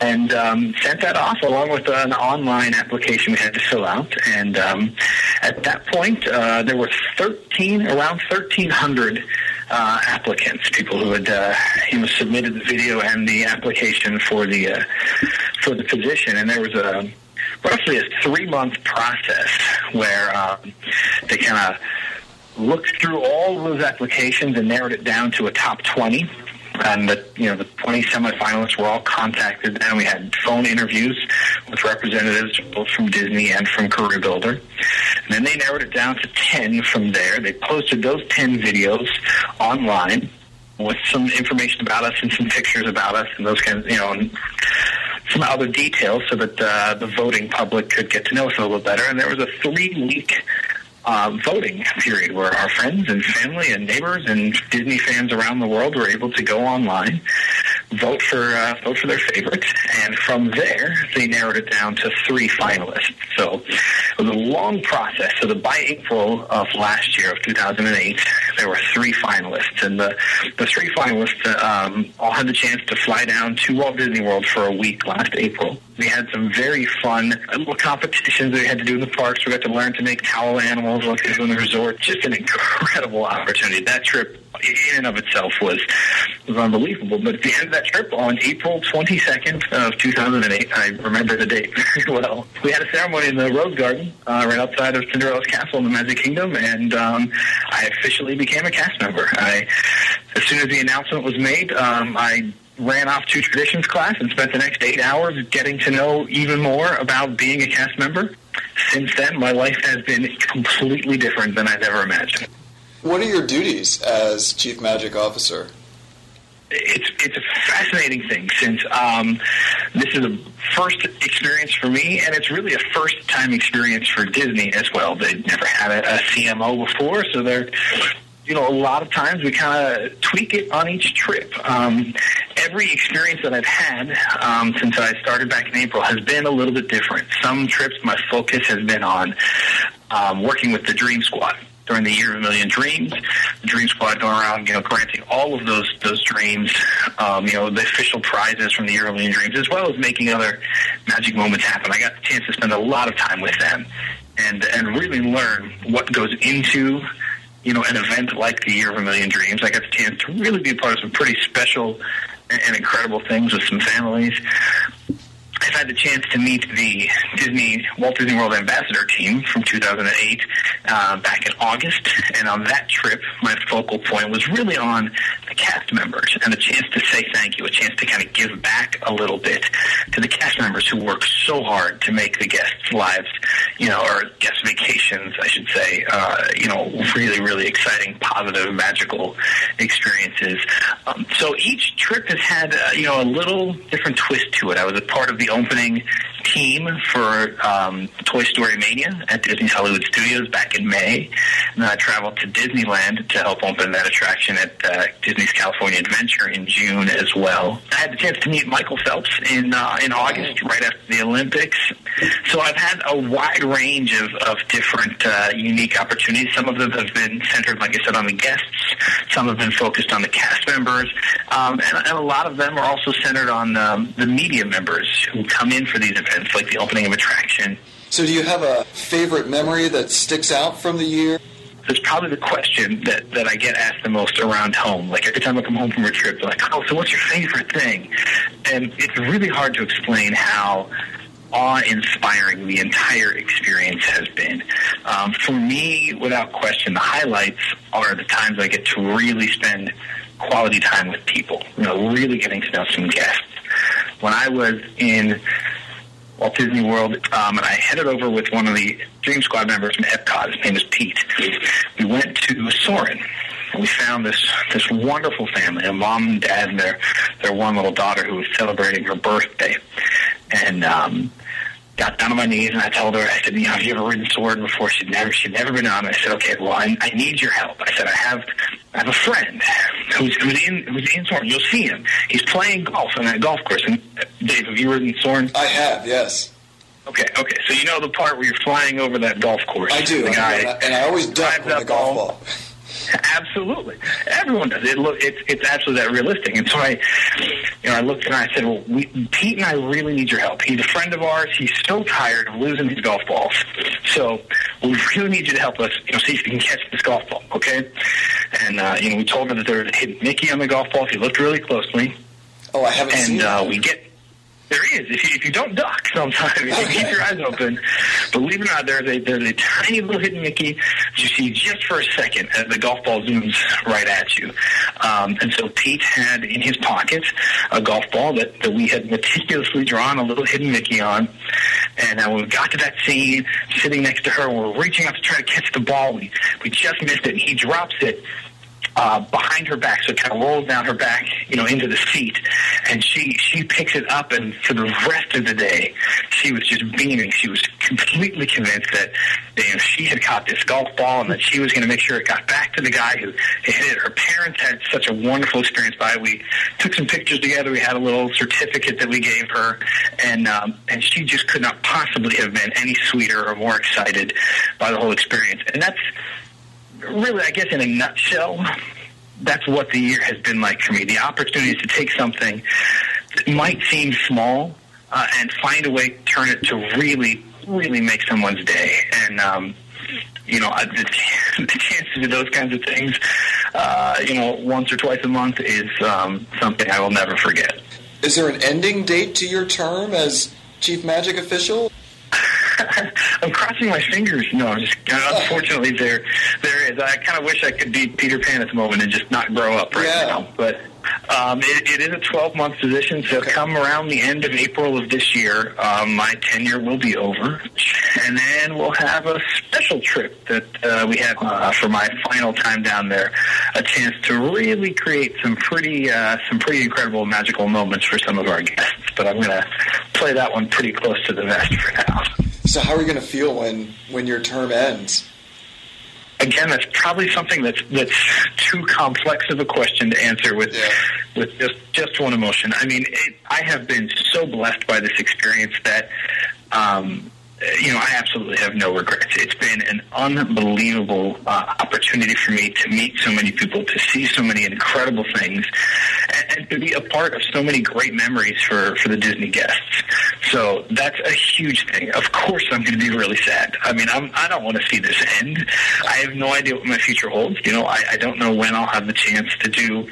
And um, sent that off along with an online application we had to fill out. And um, at that point, uh, there were 13, around 1,300 uh, applicants, people who had uh, you know submitted the video and the application for the uh, for the position, and there was a roughly a three month process where um, they kind of looked through all those applications and narrowed it down to a top 20 and the you know the 20 semifinalists were all contacted and we had phone interviews with representatives both from Disney and from Career Builder. And then they narrowed it down to 10 from there. They posted those 10 videos online with some information about us and some pictures about us and those kinds you know and some other details so that uh, the voting public could get to know us a little better. And there was a three week uh, voting period where our friends and family and neighbors and Disney fans around the world were able to go online, vote for uh, vote for their favorites, and from there they narrowed it down to three finalists. So it was a long process. So the, by April of last year of 2008, there were three finalists, and the the three finalists um, all had the chance to fly down to Walt Disney World for a week last April. We had some very fun little competitions that we had to do in the parks. We got to learn to make towel animals do in the resort. Just an incredible opportunity. That trip in and of itself was was unbelievable. But at the end of that trip, on April 22nd of 2008, I remember the date very well. We had a ceremony in the Rose Garden uh, right outside of Cinderella's castle in the Magic Kingdom, and um, I officially became a cast member. I, as soon as the announcement was made, um, I ran off to traditions class and spent the next eight hours getting to know even more about being a cast member. Since then, my life has been completely different than I've ever imagined. What are your duties as Chief Magic Officer? It's it's a fascinating thing since um, this is a first experience for me, and it's really a first time experience for Disney as well. They've never had a, a CMO before, so they're you know, a lot of times we kind of tweak it on each trip. Um, every experience that I've had um, since I started back in April has been a little bit different. Some trips, my focus has been on um, working with the Dream Squad during the Year of a Million Dreams. The Dream Squad going around, you know, granting all of those those dreams, um, you know, the official prizes from the Year of a Million Dreams, as well as making other magic moments happen. I got the chance to spend a lot of time with them and and really learn what goes into you know, an event like the Year of a Million Dreams. I got the chance to really be part of some pretty special and incredible things with some families. I've had the chance to meet the Disney Walt Disney World Ambassador team from 2008 uh, back in August, and on that trip, my focal point was really on the cast members and a chance to say thank you, a chance to kind of give back a little bit to the cast members who work so hard to make the guests' lives, you know, or guest vacations, I should say, uh, you know, really, really exciting, positive, magical experiences. Um, so each trip has had, uh, you know, a little different twist to it. I was a part of the opening team for um, Toy Story Mania at Disney's Hollywood Studios back in May. And then I traveled to Disneyland to help open that attraction at uh, Disney's California Adventure in June as well. I had the chance to meet Michael Phelps in uh, in August, right after the Olympics. So I've had a wide range of, of different uh, unique opportunities. Some of them have been centered, like I said, on the guests. Some have been focused on the cast members. Um, and, and a lot of them are also centered on um, the media members who come in for these events, like the opening of attraction. So, do you have a favorite memory that sticks out from the year? It's probably the question that, that I get asked the most around home. Like every time I come home from a trip, they're like, oh, so what's your favorite thing? And it's really hard to explain how awe-inspiring the entire experience has been. Um, for me, without question, the highlights are the times I get to really spend quality time with people, you know, really getting to know some guests. When I was in Walt Disney World, um, and I headed over with one of the Dream Squad members from Epcot. His name is Pete. We went to Soarin'. And we found this this wonderful family, a mom and dad and their their one little daughter who was celebrating her birthday. And um, got down on my knees and I told her, I said, you know, have you ever ridden Soarin' before? She'd never, she'd never been on. I said, okay, well, I, I need your help. I said, I have, I have a friend who's, who's in, who's in Soarin'. You'll see him. He's playing golf on that golf course. And uh, Dave, have you ridden Soarin'? I have, yes. Okay, okay. So you know the part where you're flying over that golf course. I do, The guy and I- and I always duck when the golf ball. ball. Absolutely, everyone does. It look it's it's absolutely that realistic. And so I, you know, I looked and I said, "Well, we, Pete and I really need your help. He's a friend of ours. He's so tired of losing his golf balls. So we really need you to help us. You know, see if we can catch this golf ball, okay?" And uh, you know, we told him that there was a hidden Mickey on the golf ball. If you looked really closely, Oh, I haven't seen and uh, we get there is. If you, if you don't duck sometimes if you keep your eyes open believe it or not there's a there's a tiny little hidden mickey that you see just for a second as the golf ball zooms right at you. Um, and so Pete had in his pocket a golf ball that, that we had meticulously drawn a little hidden mickey on. And when we got to that scene sitting next to her and we're reaching out to try to catch the ball. We we just missed it. And he drops it uh, behind her back, so it kind of rolls down her back, you know, into the seat, and she she picks it up, and for the rest of the day, she was just beaming. She was completely convinced that she had caught this golf ball, and that she was going to make sure it got back to the guy who hit it. Her parents had such a wonderful experience by it. We took some pictures together. We had a little certificate that we gave her, and um, and she just could not possibly have been any sweeter or more excited by the whole experience. And that's really, I guess, in a nutshell, that's what the year has been like for me. The opportunity to take something that might seem small uh, and find a way to turn it to really, really make someone's day. And, um, you know, the, the chances of those kinds of things, uh, you know, once or twice a month is um, something I will never forget. Is there an ending date to your term as chief magic official? I'm crossing my fingers. No, I'm just unfortunately there there is. I kind of wish I could be Peter Pan at the moment and just not grow up right Yeah. now. But um, it, it is a 12 month position, so come around the end of April of this year, um, my tenure will be over, and then we'll have a special trip that uh, we have uh, for my final time down there, a chance to really create some pretty uh, some pretty incredible magical moments for some of our guests. But I'm going to play that one pretty close to the vest for now. So how are you going to feel when when your term ends? again, that's probably something that's that's too complex of a question to answer with Yeah. with just just one emotion. I mean, it, I have been so blessed by this experience that. Um, you know, I absolutely have no regrets. It's been an unbelievable uh, opportunity for me to meet so many people, to see so many incredible things, and, and to be a part of so many great memories for, for the Disney guests. So that's a huge thing. Of course, I'm going to be really sad. I mean, I'm, I don't want to see this end. I have no idea what my future holds. You know, I, I don't know when I'll have the chance to do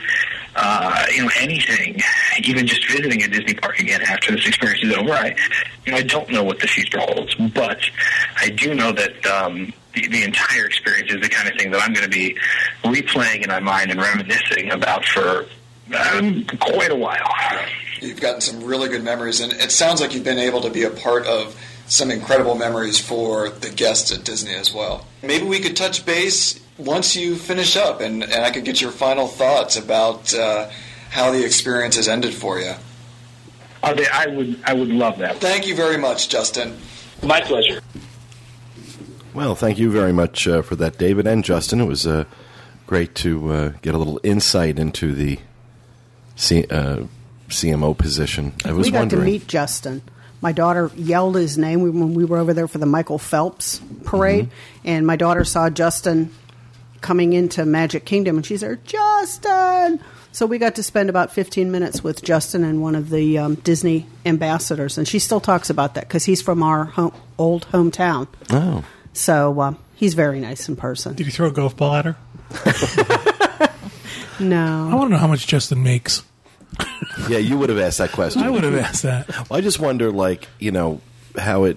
uh, you know, anything, even just visiting a Disney park again after this experience is over. I, you know, I don't know what the future holds, but I do know that um, the, the entire experience is the kind of thing that I'm going to be replaying in my mind and reminiscing about for um, quite a while. You've gotten some really good memories, and it sounds like you've been able to be a part of some incredible memories for the guests at Disney as well. Maybe we could touch base once you finish up, and, and I could get your final thoughts about uh, how the experience has ended for you. They- I would, I would love that. Thank you very much, Justin. My pleasure. Well, thank you very much uh, for that, David and Justin. It was uh, great to uh, get a little insight into the C- uh, CMO position. I was we got wondering. to meet Justin. My daughter yelled his name when we were over there for the Michael Phelps parade, Mm-hmm. and my daughter saw Justin coming into Magic Kingdom, and she said, "Justin!" So we got to spend about 15 minutes with Justin and one of the um, Disney ambassadors, and she still talks about that because he's from our home, old hometown. oh, So uh, he's very nice in person. Did you throw a golf ball at her? No. I want to know how much Justin makes. yeah, you would have asked that question. I would have asked that. Well, I just wonder, like, you know, how it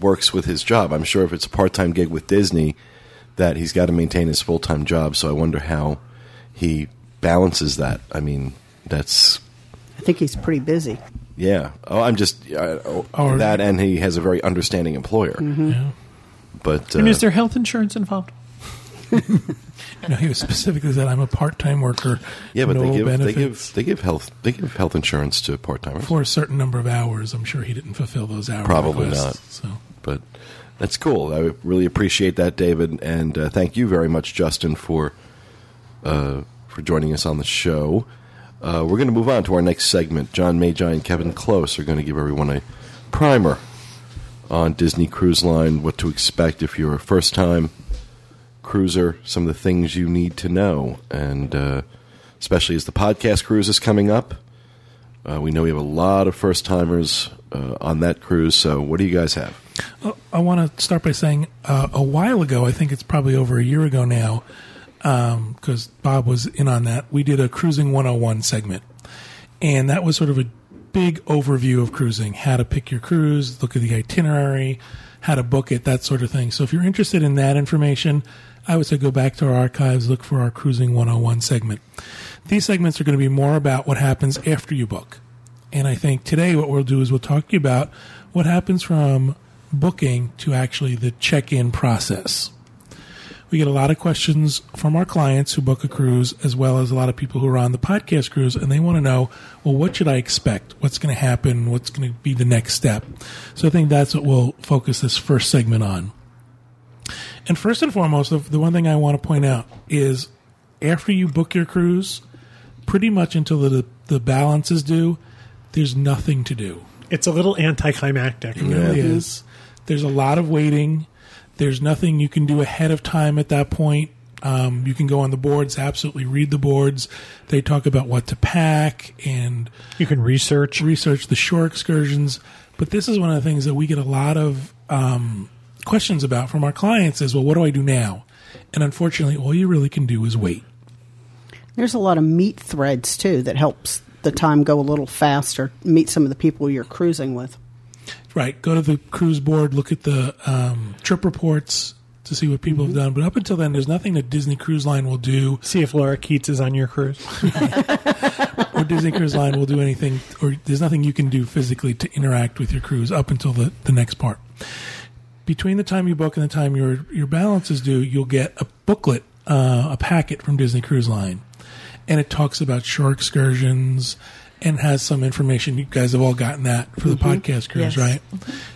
works with his job. I'm sure if it's a part time gig with Disney, that he's got to maintain his full time job. So I wonder how he balances that. I mean, that's I think he's pretty busy. yeah. Oh, I'm just uh, oh, Or- that, and he has a very understanding employer. Yeah. But uh, And is there health insurance involved? No, he was specifically said, "I'm a part-time worker. yeah, but no they give benefits they give they give health they give health insurance to part timers. for a certain number of hours." I'm sure he didn't fulfill those hours. Probably requests, So but that's cool. I really appreciate that, David, and uh, thank you very much, Justin, for uh, for joining us on the show. Uh, we're going to move on to our next segment. John Magi and Kevin Klose are going to give everyone a primer on Disney Cruise Line, what to expect if you're a first time cruiser some of the things you need to know, and uh, especially as the podcast cruise is coming up. Uh, we know we have a lot of first timers uh, on that cruise. So, what do you guys have? I want to start by saying uh, a while ago, I think it's probably over a year ago now, because Bob was in on that. We did a Cruising 101 segment. And that was sort of a big overview of cruising how to pick your cruise, look at the itinerary, how to book it, that sort of thing. So if you're interested in that information, I would say go back to our archives, look for our Cruising 101 segment. These segments are going to be more about what happens after you book. And I think today what we'll do is we'll talk to you about what happens from booking to actually the check in process. We get a lot of questions from our clients who book a cruise, as well as a lot of people who are on the podcast cruise, and they want to know, well, what should I expect? What's going to happen? What's going to be the next step? So I think that's what we'll focus this first segment on. And first and foremost, the, the one thing I want to point out is after you book your cruise, pretty much until the, the balance is due, there's nothing to do. It's a little anticlimactic. It really is. There's a lot of waiting. There's nothing you can do ahead of time at that point. Um, you can go on the boards, absolutely read the boards. They talk about what to pack and You can research. research the shore excursions. But this is one of the things that we get a lot of um, questions about from our clients is, well, what do I do now? And unfortunately, all you really can do is wait. There's a lot of meet threads too that helps the time go a little faster. Meet some of the people you're cruising with. Right. Go to the cruise board, look at the um, trip reports to see what people have done. But up until then, there's nothing that Disney Cruise Line will do, See if Laura Keats is on your cruise. or Disney Cruise Line will do anything, or there's nothing you can do physically to interact with your cruise up until the, the next part. Between the time you book and the time your your balance is due, you'll get a booklet, uh, a packet from Disney Cruise Line, and it talks about shore excursions and has some information. You guys have all gotten that for the podcast cruise, Yes. right?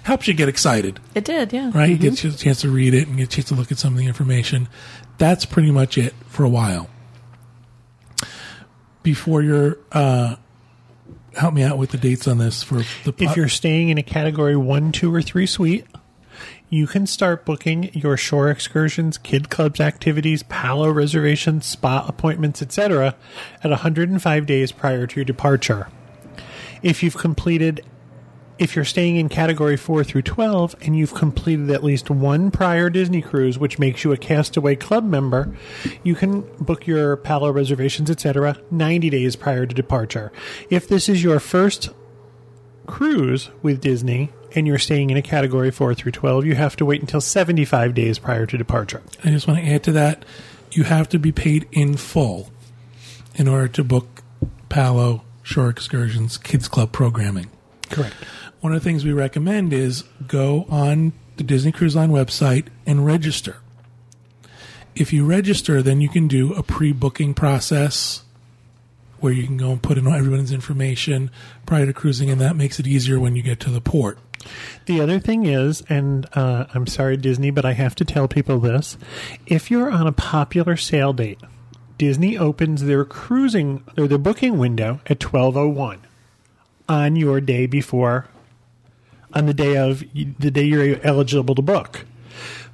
Helps you get excited. It did, yeah. right? You get a chance to read it and get a chance to look at some of the information. That's pretty much it for a while. Before you're, uh, help me out with the dates on this for the. if you're staying in a category one, two, or three suite, you can start booking your shore excursions, kid clubs activities, palo reservations, spa appointments, etc. at 105 days prior to your departure. If you've completed if you're staying in category 4 through 12 and you've completed at least one prior Disney cruise which makes you a Castaway Club member, you can book your Palo reservations, etc. 90 days prior to departure. If this is your first cruise with Disney and you're staying in a category 4 through 12, you have to wait until 75 days prior to departure. I just want to add to that, you have to be paid in full in order to book Palo Shore Excursions Kids Club programming. Correct. One of the things we recommend is go on the Disney Cruise Line website and register. If you register, then you can do a pre booking process where you can go and put in everyone's information prior to cruising, and that makes it easier when you get to the port. The other thing is, and uh, I'm sorry, Disney, but I have to tell people this: if you're on a popular sale date, Disney opens their cruising or their booking window at 12:01 on your day before, on the day of the day you're eligible to book.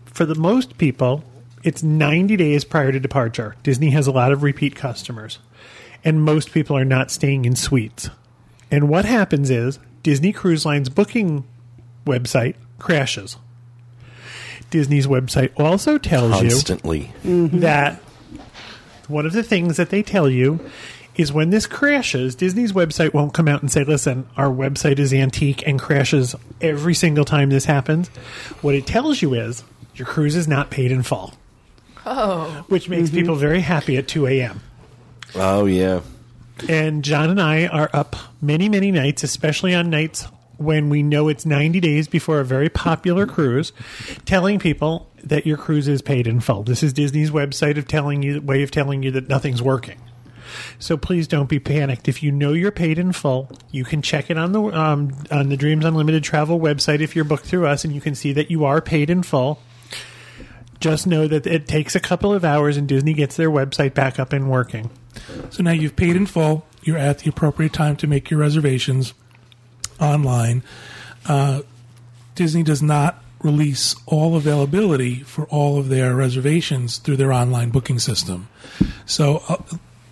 For the most people, it's 90 days prior to departure. Disney has a lot of repeat customers, and most people are not staying in suites. And what happens is Disney Cruise Line's booking website crashes. Disney's website also tells Constantly. you constantly mm-hmm. that one of the things that they tell you is when this crashes, Disney's website won't come out and say, listen, our website is antique and crashes every single time this happens. What it tells you is your cruise is not paid in full. Oh. Which makes mm-hmm. people very happy at 2 a.m. Oh yeah. And John and I are up many, many nights, especially on nights when we know it's 90 days before a very popular cruise, telling people that your cruise is paid in full. This is Disney's website of telling you, way of telling you that nothing's working. So please don't be panicked. If you know you're paid in full, you can check it on the um, on the Dreams Unlimited travel website if you're booked through us, and you can see that you are paid in full. Just know that it takes a couple of hours, and Disney gets their website back up and working. So now you've paid in full. You're at the appropriate time to make your reservations online. Uh, Disney does not release all availability for all of their reservations through their online booking system. So uh,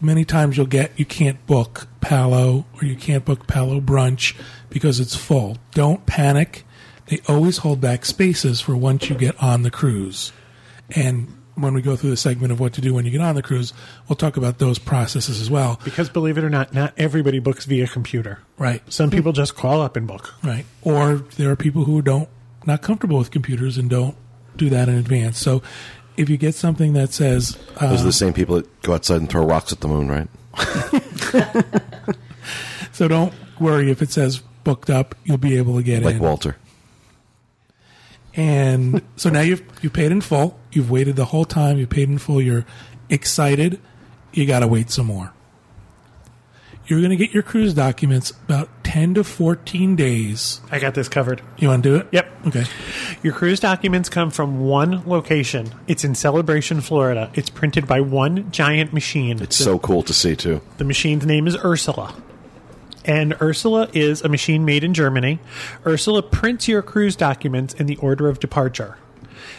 many times you'll get you can't book Palo or you can't book Palo brunch because it's full. Don't panic. They always hold back spaces for once you get on the cruise. And when we go through the segment of what to do when you get on the cruise, we'll talk about those processes as well. Because believe it or not, not everybody books via computer. Right. Some people just call up and book. Right. Or there are people who don't not comfortable with computers and don't do that in advance. So if you get something that says uh, Those are the same people that go outside and throw rocks at the moon, right? so don't worry if it says booked up, you'll be able to get it. Like in. Walter. And so now you've you paid in full. You've waited the whole time. You paid in full. You're excited. You got to wait some more. You're going to get your cruise documents about ten to fourteen days. I got this covered. You want to do it? Yep. Okay. Your cruise documents come from one location. It's in Celebration, Florida. It's printed by one giant machine. It's so cool to see, too. The machine's name is Ursula. And Ursula is a machine made in Germany. Ursula prints your cruise documents in the order of departure.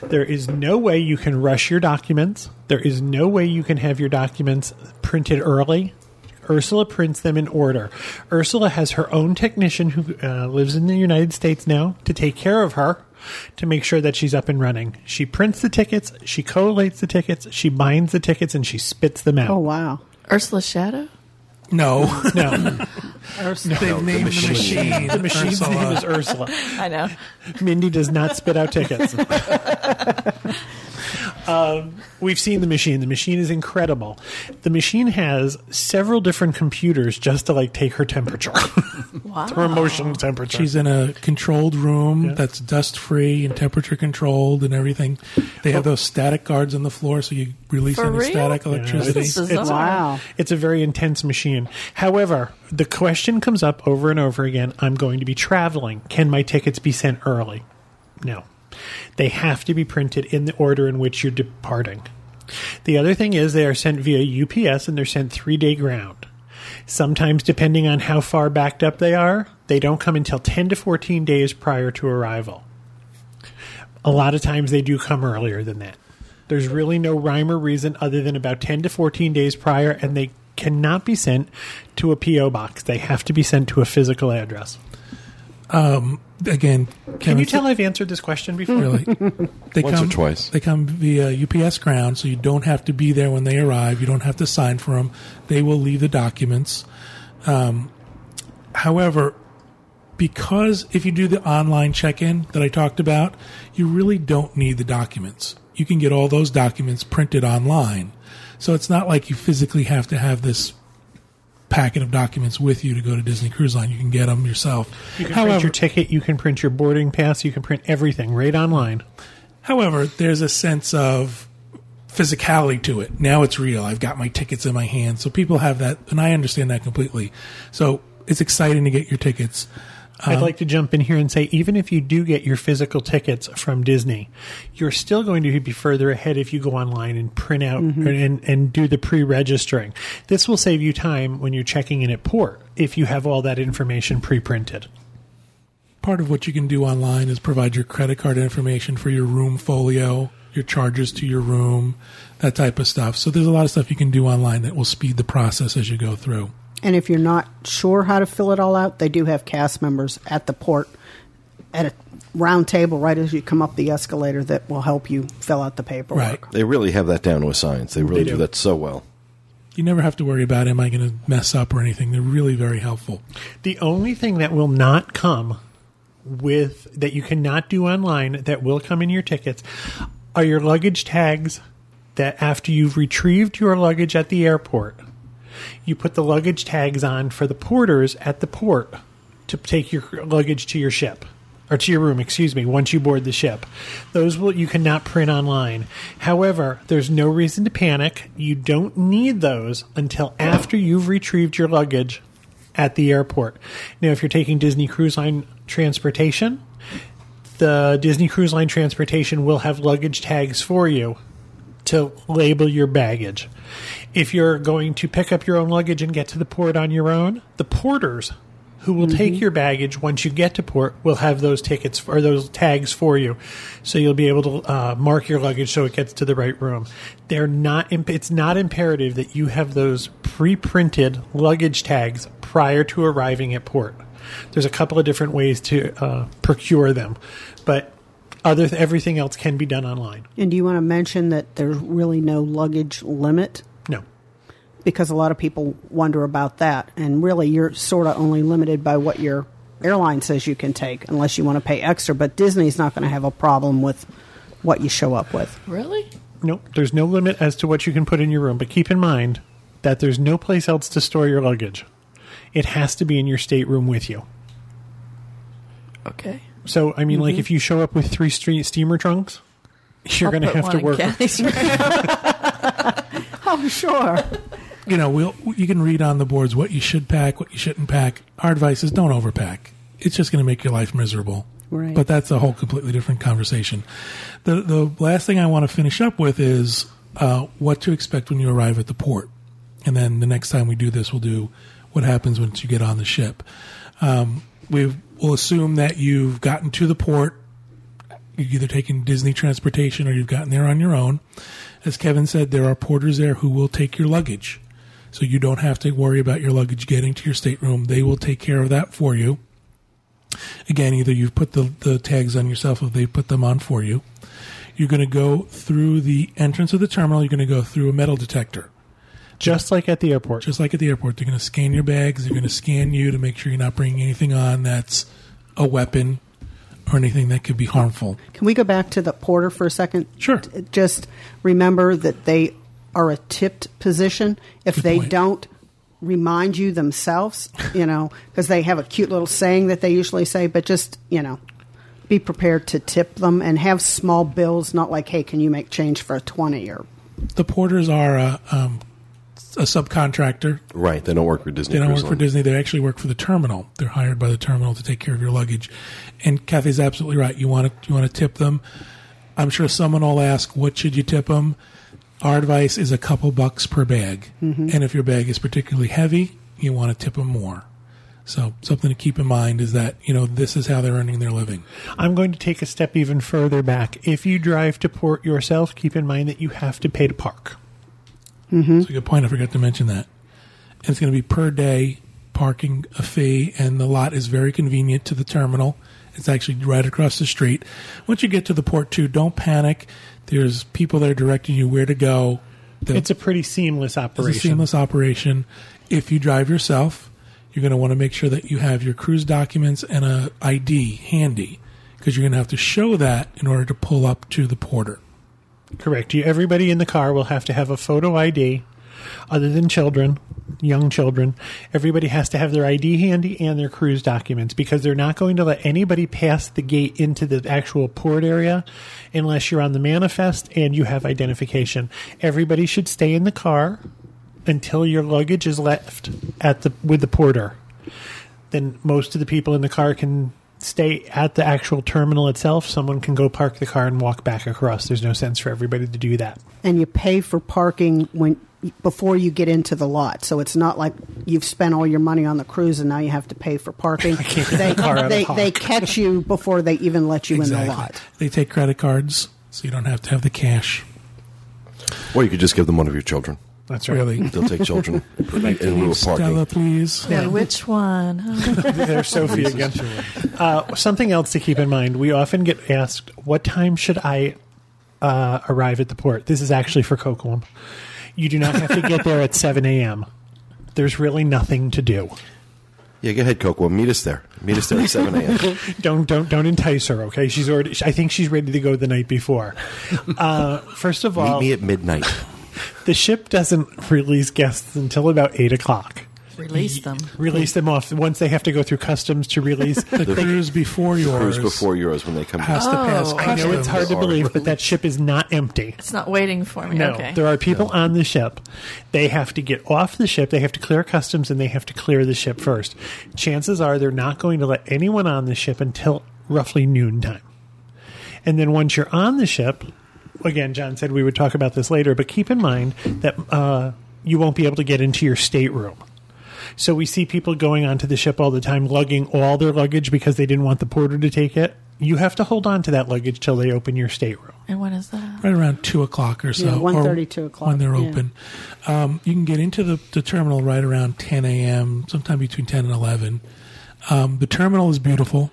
There is no way you can rush your documents. There is no way you can have your documents printed early. Ursula prints them in order. Ursula has her own technician who uh, lives in the United States now to take care of her to make sure that she's up and running. She prints the tickets, she collates the tickets, she binds the tickets, and she spits them out. Oh wow. Ursula Shadow? No. No, They've named the machine. the machine's Ursula. name is Ursula. I know. Mindy does not spit out tickets. um, we've seen the machine. The machine is incredible. The machine has several different computers just to like take her temperature, Wow. her emotional temperature. She's in a controlled room that's dust free and temperature controlled and everything. They have those static guards on the floor, so you release For any real? static electricity. This is bizarre. Wow. It's a very intense machine. However, the question comes up over and over again I'm going to be traveling. Can my tickets be sent early? No. They have to be printed in the order in which you're departing. The other thing is they are sent via UPS and they're sent three day ground. Sometimes, depending on how far backed up they are, they don't come until 10 to 14 days prior to arrival. A lot of times they do come earlier than that. There's really no rhyme or reason other than about 10 to 14 days prior, and they cannot be sent to a P.O. box. They have to be sent to a physical address. Um, Again, Can you said- tell I've answered this question before? Really? They Once or come twice. They come via UPS ground, so you don't have to be there when they arrive. You don't have to sign for them. They will leave the documents. Um, however, because if you do the online check-in that I talked about, you really don't need the documents. You can get all those documents printed online. So it's not like you physically have to have this packet of documents with you to go to Disney Cruise Line. You can get them yourself. You can print your ticket, you can print your boarding pass, you can print everything right online. However, there's a sense of physicality to it. Now it's real. I've got my tickets in my hand. So people have that, and I understand that completely. So it's exciting to get your tickets. I'd uh-huh. like to jump in here and say, even if you do get your physical tickets from Disney, you're still going to be further ahead if you go online and print out mm-hmm. and, and do the pre registering. This will save you time when you're checking in at port if you have all that information pre printed. Part of what you can do online is provide your credit card information for your room folio, your charges to your room, that type of stuff. So there's a lot of stuff you can do online that will speed the process as you go through. And if you're not sure how to fill it all out, they do have cast members at the port at a round table right as you come up the escalator that will help you fill out the paperwork. Right. They really have that down to a science. They really They do. do. that so well. You never have to worry about am I going to mess up or anything. They're really very helpful. The only thing that will not come with that you cannot do online that will come in your tickets are your luggage tags that after you've retrieved your luggage at the airport you put the luggage tags on for the porters at the port to take your luggage to your ship or to your room, excuse me, once you board the ship. Those will you cannot print online. However, there's no reason to panic. You don't need those until after you've retrieved your luggage at the airport. Now, if you're taking Disney Cruise Line transportation, the Disney Cruise Line transportation will have luggage tags for you to label your baggage. If you're going to pick up your own luggage and get to the port on your own, the porters who will take your baggage once you get to port will have those tickets or those tags for you, so you'll be able to uh, mark your luggage so it gets to the right room. They're not. imp- It's not imperative that you have those pre-printed luggage tags prior to arriving at port. There's a couple of different ways to uh, procure them, but other everything else can be done online. And do you want to mention that there's really no luggage limit? No. Because a lot of people wonder about that. And really, you're sort of only limited by what your airline says you can take, unless you want to pay extra. But Disney's not going to have a problem with what you show up with. Really? Nope, there's no limit as to what you can put in your room, but keep in mind that there's no place else to store your luggage. It has to be in your stateroom with you. Okay. So, I mean, like if you show up with three stre- steamer trunks, you're I'll going to have to work. Kathy's room. Oh, sure. you know, we'll, you can read on the boards what you should pack, what you shouldn't pack. Our advice is don't overpack. It's just going to make your life miserable. Right. But that's a whole completely different conversation. The the last thing I want to finish up with is uh, what to expect when you arrive at the port, and then the next time we do this, we'll do what happens once you get on the ship. Um, we will assume that you've gotten to the port. You've either taken Disney transportation or you've gotten there on your own. As Kevin said, there are porters there who will take your luggage. So you don't have to worry about your luggage getting to your stateroom. They will take care of that for you. Again, either you've put the, the tags on yourself or they put them on for you. You're going to go through the entrance of the terminal. You're going to go through a metal detector. Just like at the airport. Just like at the airport, they're going to scan your bags. They're going to scan you to make sure you're not bringing anything on that's a weapon or anything that could be harmful. Can we go back to the porter for a second? Sure. Just remember that they are a tipped position. If Good they point. don't remind you themselves, you know, because they have a cute little saying that they usually say, but just, you know, be prepared to tip them and have small bills, not like, hey, can you make change for a 20 or The porters are a, um, a subcontractor. Right. They don't work for Disney. They don't Cruise work for Disney. They actually work for the terminal. They're hired by the terminal to take care of your luggage. And Kathy's absolutely right. You want to you want to tip them. I'm sure someone will ask, "What should you tip them?" Our advice is a couple bucks per bag. Mm-hmm. And if your bag is particularly heavy, you want to tip them more. So something to keep in mind is that you know this is how they're earning their living. I'm going to take a step even further back. If you drive to port yourself, keep in mind that you have to pay to park. Mm-hmm. That's a good point. I forgot to mention that. And it's going to be per day parking a fee, and the lot is very convenient to the terminal. It's actually right across the street. Once you get to the port, too, don't panic. There's people that are directing you where to go. They'll- It's a pretty seamless it's operation. a seamless operation. If you drive yourself, you're going to want to make sure that you have your cruise documents and a ID handy because you're going to have to show that in order to pull up to the porter. Correct. You, everybody in the car will have to have a photo ID, other than children, young children. Everybody has to have their ID handy and their cruise documents because they're not going to let anybody pass the gate into the actual port area unless you're on the manifest and you have identification. Everybody should stay in the car until your luggage is left at the with the porter. Then most of the people in the car can stay at the actual terminal itself. Someone can go park the car and walk back across. There's no sense for everybody to do that. and you pay for parking when before you get into the lot. So it's not like you've spent all your money on the cruise and now you have to pay for parking. they, the car they, they catch you before they even let you in the lot. They take credit cards, so you don't have to have the cash. Or you could just give them one of your children. That's right. Really. They'll take children in lieu of Stella, parking. please. Wait, which one? There's Sophie again. Uh, something else to keep in mind: we often get asked, "What time should I uh, arrive at the port?" This is actually for Coquitlam. You do not have to get there at 7 a.m. There's really nothing to do. Yeah, go ahead, Coco. Meet us there. Meet us there at 7 a.m. Don't don't don't entice her. Okay, she's already. I think she's ready to go the night before. Uh, first of all, Meet me at midnight. The ship doesn't release guests until about eight o'clock. Release them. Release them off once they have to go through customs to release. The cruise before yours Cruise before yours when they come has back. to pass. Oh. I know it's hard to Are believe, but that ship is not empty. It's not waiting for me. No, okay. there are people on the ship. They have to get off the ship. They have to clear customs, and they have to clear the ship first. Chances are they're not going to let anyone on the ship until roughly noontime. And then once you're on the ship, again, John said we would talk about this later, but keep in mind that uh, you won't be able to get into your stateroom. So we see people going onto the ship all the time, lugging all their luggage because they didn't want the porter to take it. You have to hold on to that luggage till they open your stateroom. And when is that? right around two o'clock or so. Yeah, 1:30, or 2 o'clock, when they're yeah. open. Um, you can get into the, the terminal right around ten a.m. Sometime between ten and eleven. Um, the terminal is beautiful,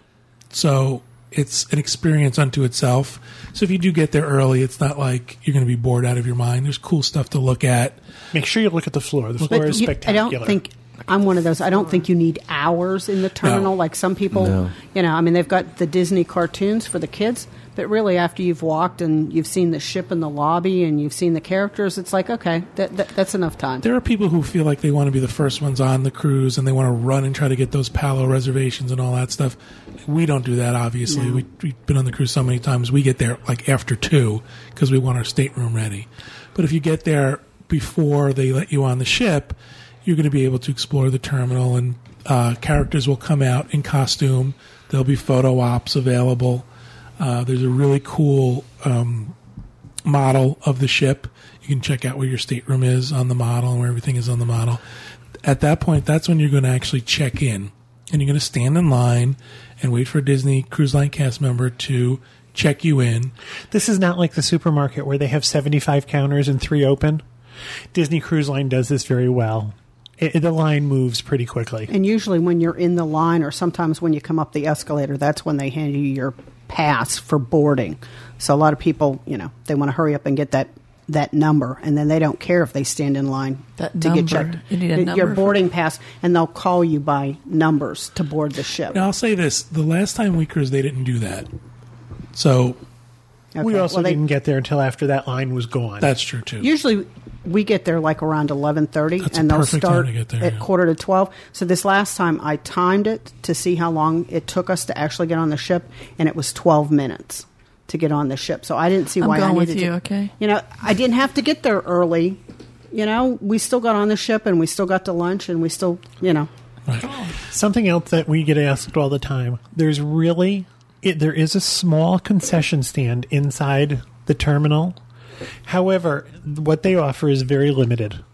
so it's an experience unto itself. So if you do get there early, it's not like you're going to be bored out of your mind. There's cool stuff to look at. Make sure you look at the floor. The floor But is you- I don't think I'm one of those. I don't think you need hours in the terminal No. like some people. No. You know, I mean, they've got the Disney cartoons for the kids, but really, after you've walked and you've seen the ship in the lobby and you've seen the characters, it's like okay, that, that that's enough time. There are people who feel like they want to be the first ones on the cruise and they want to run and try to get those Palo reservations and all that stuff. We don't do that, obviously. We, we've been on the cruise so many times. We get there like after two because we want our stateroom ready. But if you get there before they let you on the ship, you're going to be able to explore the terminal and uh, characters will come out in costume. There'll be photo ops available. Uh, there's a really cool um, model of the ship. You can check out where your stateroom is on the model and where everything is on the model. At that point, that's when you're going to actually check in. And you're going to stand in line and wait for a Disney Cruise Line cast member to check you in. This is not like the supermarket where they have 75 counters and three open. Disney Cruise Line does this very well. It, the line moves pretty quickly. and usually, when you're in the line, or sometimes when you come up the escalator, that's when they hand you your pass for boarding. So a lot of people, you know, they want to hurry up and get that that number, and then they don't care if they stand in line That to number. get checked. You need a Your number for- boarding pass, and they'll call you by numbers to board the ship. Now, I'll say this the last time we cruised, they didn't do that. So We also Well, they- didn't get there until after that line was gone. that's true, too. Usually, we get there like around eleven thirty, and they'll perfect time start to get there, at yeah. quarter to twelve. So this last time, I timed it to see how long it took us to actually get on the ship, and it was twelve minutes to get on the ship. So I didn't see I'm why I going with needed you, to. okay? You know, I didn't have to get there early. You know, we still got on the ship, and we still got to lunch, and we still, you know, right. Something else that we get asked all the time. There's really it, there is a small concession stand inside the terminal. However, what they offer is very limited.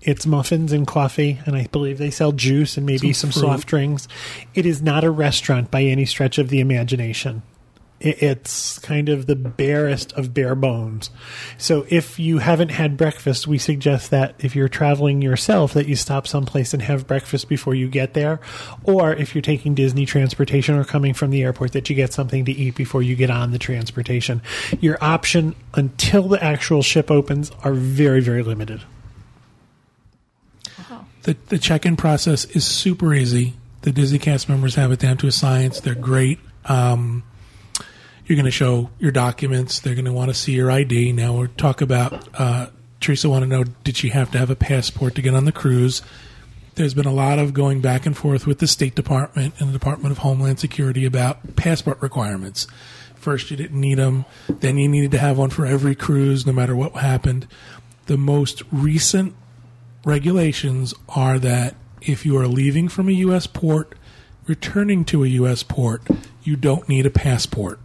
It's muffins and coffee, and I believe they sell juice and maybe some, Some soft drinks. It is not a restaurant by any stretch of the imagination. It, it's kind of the barest of bare bones. So if you haven't had breakfast, we suggest that if you're traveling yourself, that you stop someplace and have breakfast before you get there. Or if you're taking Disney transportation or coming from the airport, that you get something to eat before you get on the transportation. Your option until the actual ship opens are very, very limited. The, the check in process is super easy. The Disney cast members have it down to a science. They're great. Um, you're going to show your documents. They're going to want to see your ID. Now we'll talk about. Uh, Teresa want to know: Did she have to have a passport to get on the cruise? There's been a lot of going back and forth with the State Department and the Department of Homeland Security about passport requirements. First, you didn't need them. Then you needed to have one for every cruise, no matter what happened. The most recent regulations are that if you are leaving from a U.S. port, returning to a U.S. port, you don't need a passport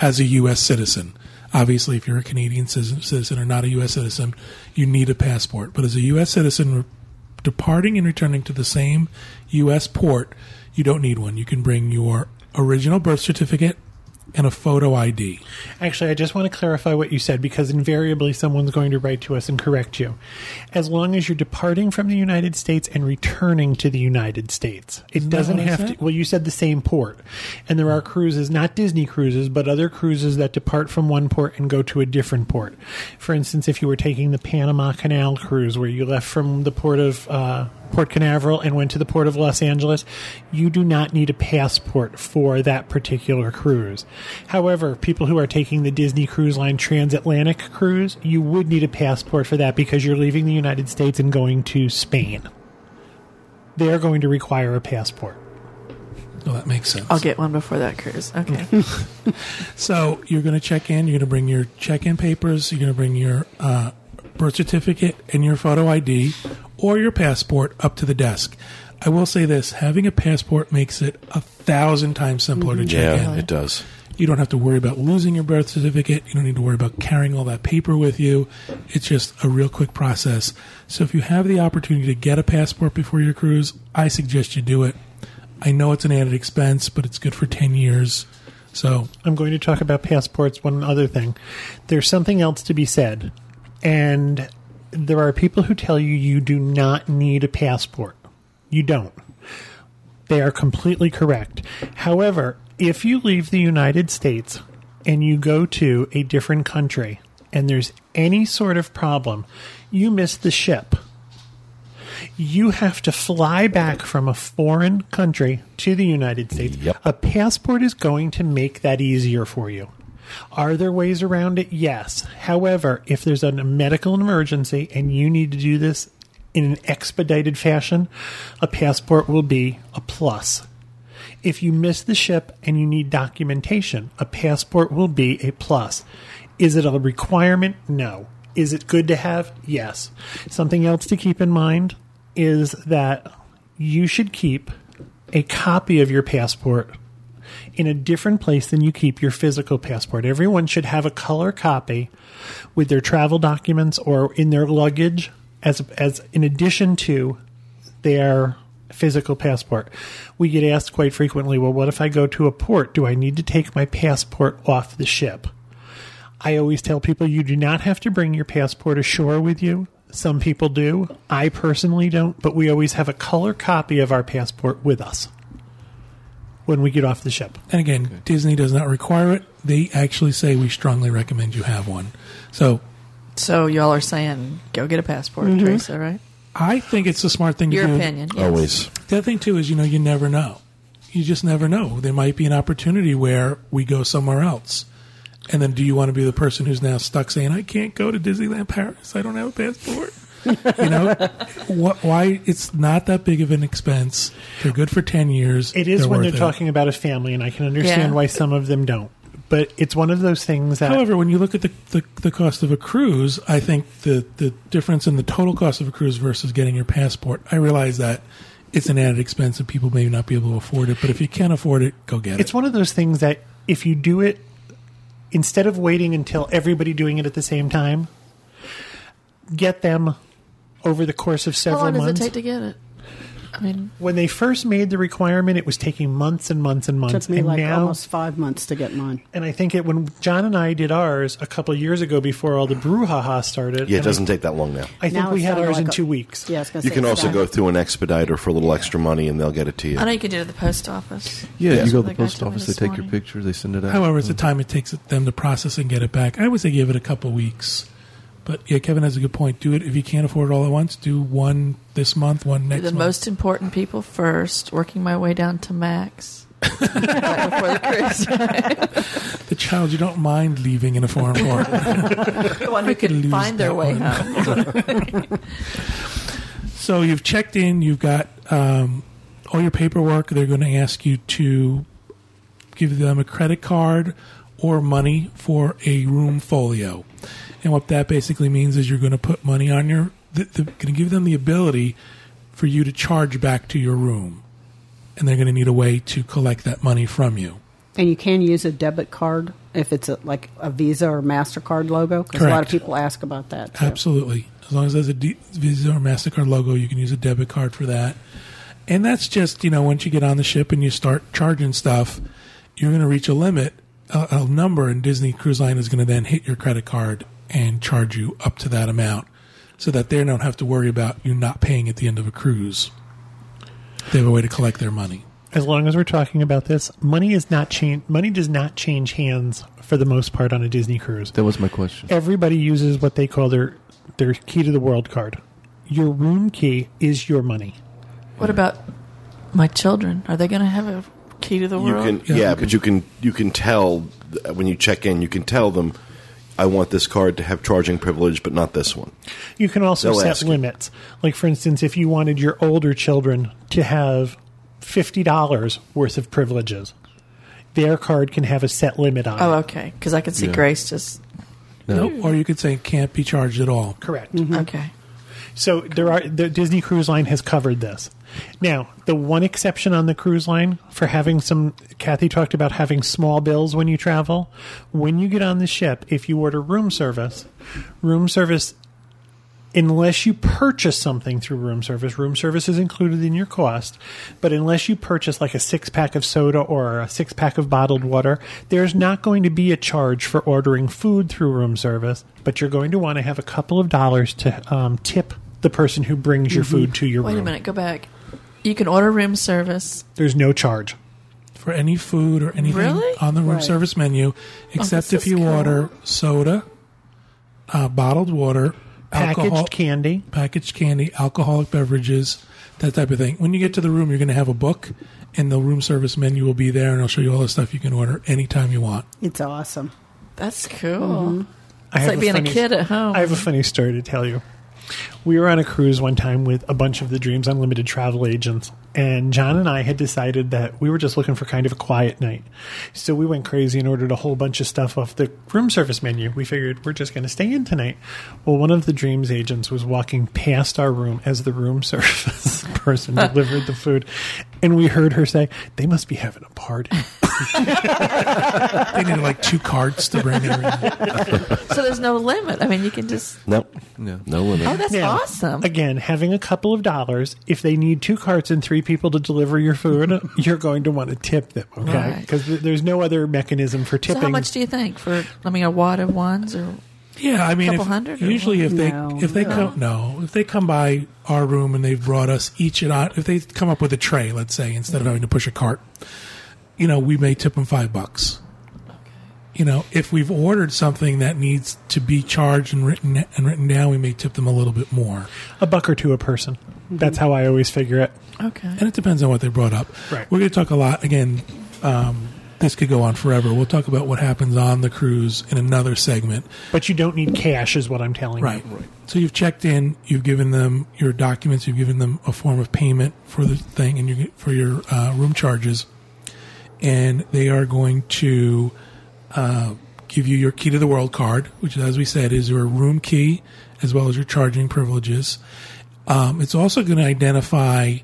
as a U.S. citizen. Obviously, if you're a Canadian citizen, or not a U.S. citizen, you need a passport. But as a U.S. citizen, departing and returning to the same U.S. port, you don't need one. You can bring your original birth certificate and a photo ID. Actually, I just want to clarify what you said because invariably someone's going to write to us and correct you. As long as you're departing from the United States and returning to the United States, it Isn't doesn't have to. Well, you said the same port, and there are cruises, not Disney cruises, but other cruises that depart from one port and go to a different port. For instance, if you were taking the Panama Canal cruise, where you left from the port of uh, Port Canaveral and went to the port of Los Angeles, you do not need a passport for that particular cruise. However, people who are taking the Disney Cruise Line transatlantic cruise, you would need a passport for that because you're leaving the United States and going to Spain. They are going to require a passport. So that makes sense. I'll get one before that cruise. Okay. So you're going to check in. You're going to bring your check-in papers. You're going to bring your uh, birth certificate and your photo ID or your passport up to the desk. I will say this: having a passport makes it a thousand times simpler to mm-hmm. check Yeah, in. it does. You don't have to worry about losing your birth certificate. You don't need to worry about carrying all that paper with you. It's just a real quick process. So if you have the opportunity to get a passport before your cruise, I suggest you do it. I know it's an added expense, but it's good for 10 years. So I'm going to talk about passports. One other thing. There's something else to be said. And there are people who tell you you do not need a passport. You don't. They are completely correct. However, if you leave the United States and you go to a different country and there's any sort of problem, you miss the ship. You have to fly back from a foreign country to the United States. Yep. A passport is going to make that easier for you. Are there ways around it? Yes. However, if there's a medical emergency and you need to do this in an expedited fashion, a passport will be a plus. If you miss the ship and you need documentation, a passport will be a plus. Is it a requirement? No. Is it good to have? Yes. Something else to keep in mind is that you should keep a copy of your passport in a different place than you keep your physical passport. Everyone should have a color copy with their travel documents or in their luggage as as in addition to their physical passport. We get asked quite frequently, well what if I go to a port? Do I need to take my passport off the ship? I always tell people you do not have to bring your passport ashore with you. Some people do. I personally don't, but we always have a color copy of our passport with us when we get off the ship. And again, Disney does not require it. They actually say we strongly recommend you have one. So So y'all are saying go get a passport, mm-hmm. Teresa, right? I think it's a smart thing Your to do. opinion. Yes. Always. The other thing too is you know you never know. You just never know. There might be an opportunity where we go somewhere else. And then do you want to be the person who's now stuck saying I can't go to Disneyland Paris. I don't have a passport. you know, what, why it's not that big of an expense. They're good for 10 years. It is They're when they're it. talking about a family, and I can understand Yeah. why some of them don't. But it's one of those things that However, when you look at the, the, the cost of a cruise, I think the, the difference in the total cost of a cruise versus getting your passport, I realize that it's an added expense and people may not be able to afford it. But if you can't afford it, go get it. it's it. one of those things that if you do it instead of waiting until everybody doing it at the same time, get them over the course of several How several long does months. it take to get it? I mean, when they first made the requirement, it was taking months and months and months. took me and like now, almost five months to get mine. and I think it when John and I did ours a couple of years ago before all the brouhaha started. Yeah, it doesn't take that long now. I, I think Now we had down to ours in a- two weeks. Yeah, I was gonna You say can also go through an expediter for a little extra money, and they'll get it to you. I know you can do it at the post office. Yeah, Yeah. you go to The the post office, they this take your picture. they send it out. However, it's the mm. time it takes them to process and get it back. I would say give it a couple weeks. But yeah, Kevin has a good point. Do it if you can't afford it all at once. Do one this month, one next the month. most important people first, working my way down to Max. before the the child you don't mind leaving in a foreign port. the one who can find their way one. home. so you've checked in. You've got um, all your paperwork. They're going to ask you to give them a credit card or money for a room folio. And what that basically means is you're going to put money on your. They're going to give them the ability for you to charge back to your room, and they're going to need a way to collect that money from you. And you can use a debit card if it's a, like a Visa or Mastercard logo. Because a lot of people ask about that. Too. Absolutely. As long as there's a D- Visa or MasterCard logo, you can use a debit card for that. And that's just, you know, once you get on the ship and you start charging stuff, you're going to reach a limit, a, a number, and Disney Cruise Line is going to then hit your credit card and charge you up to that amount so that they don't have to worry about you not paying at the end of a cruise. They have a way to collect their money. As long as we're talking about this, money is not change. Money does not change hands for the most part on a Disney cruise. That was my question. Everybody uses what they call their their key to the world card. Your room key is your money. What about my children? Are they going to have a key to the world. You world? can, Yeah. yeah, but you can you can tell when you check in. You can tell them, I want this card to have charging privilege, but not this one. You can also They'll set ask you. limits. Like for instance, if you wanted your older children to have fifty dollars worth of privileges, their card can have a set limit on oh, it. okay. Because I can see Yeah. Grace just No. Or you could say it can't be charged at all. Correct. Mm-hmm. Mm-hmm. okay. So there are the Disney Cruise Line has covered this. Now, the one exception on the cruise line for having some Kathy talked about having small bills when you travel. When you get on the ship, if you order room service, room service unless you purchase something through room service, room service is included in your cost. But unless you purchase like a six pack of soda or a six pack of bottled water, there's not going to be a charge for ordering food through room service. But you're going to want to have a couple of dollars to um, tip the person who brings your food to your room. Wait room. a minute, go back. You can order room service. There's no charge. for any food or anything Really? on the room Right. service menu, except this if is you cool. order soda, uh, bottled water, Packaged alcohol, candy. packaged candy, alcoholic beverages, that type of thing. When you get to the room, you're going to have a book, and the room service menu will be there, and it'll show you all the stuff you can order anytime you want. It's awesome. That's cool. Mm-hmm. I It's have like being a funny- kid at home. I have a funny story to tell you. We were on a cruise one time with a bunch of the Dreams Unlimited travel agents, and John and I had decided that we were just looking for kind of a quiet night. So we went crazy and ordered a whole bunch of stuff off the room service menu. We figured we're just going to stay in tonight. Well, one of the Dreams agents was walking past our room as the room service person delivered the food, and we heard her say, They must be having a party. They need like two carts to bring everything. so there's no limit. I mean, you can just. No, No. no limit. Oh, that's Now, awesome. Again, having a couple of dollars, if they need two carts and three people to deliver your food, you're going to want to tip them, okay? Right. Because there's no other mechanism for So tipping. how much do you think for? I mean, a wad of ones or Yeah, I mean, Couple if, hundred or usually if they No. if they come no if they come by our room and they've brought us each an uh, if they come up with a tray, let's say instead of having to push a cart, you know, we may tip them five bucks. You know, if we've ordered something that needs to be charged and written and written down, we may tip them a little bit more. a buck or two a person. That's how I always figure it. okay. And it depends on what they brought up. Right. We're going to talk a lot again. Um, this could go on forever. We'll talk about what happens on the cruise in another segment. But you don't need cash, is what I'm telling Right. you. So you've checked in, you've given them your documents, you've given them a form of payment for the thing and you for your uh, room charges, and they are going to uh, give you your key to the world card, which, as we said, is your room key as well as your charging privileges. Um, it's also going to identify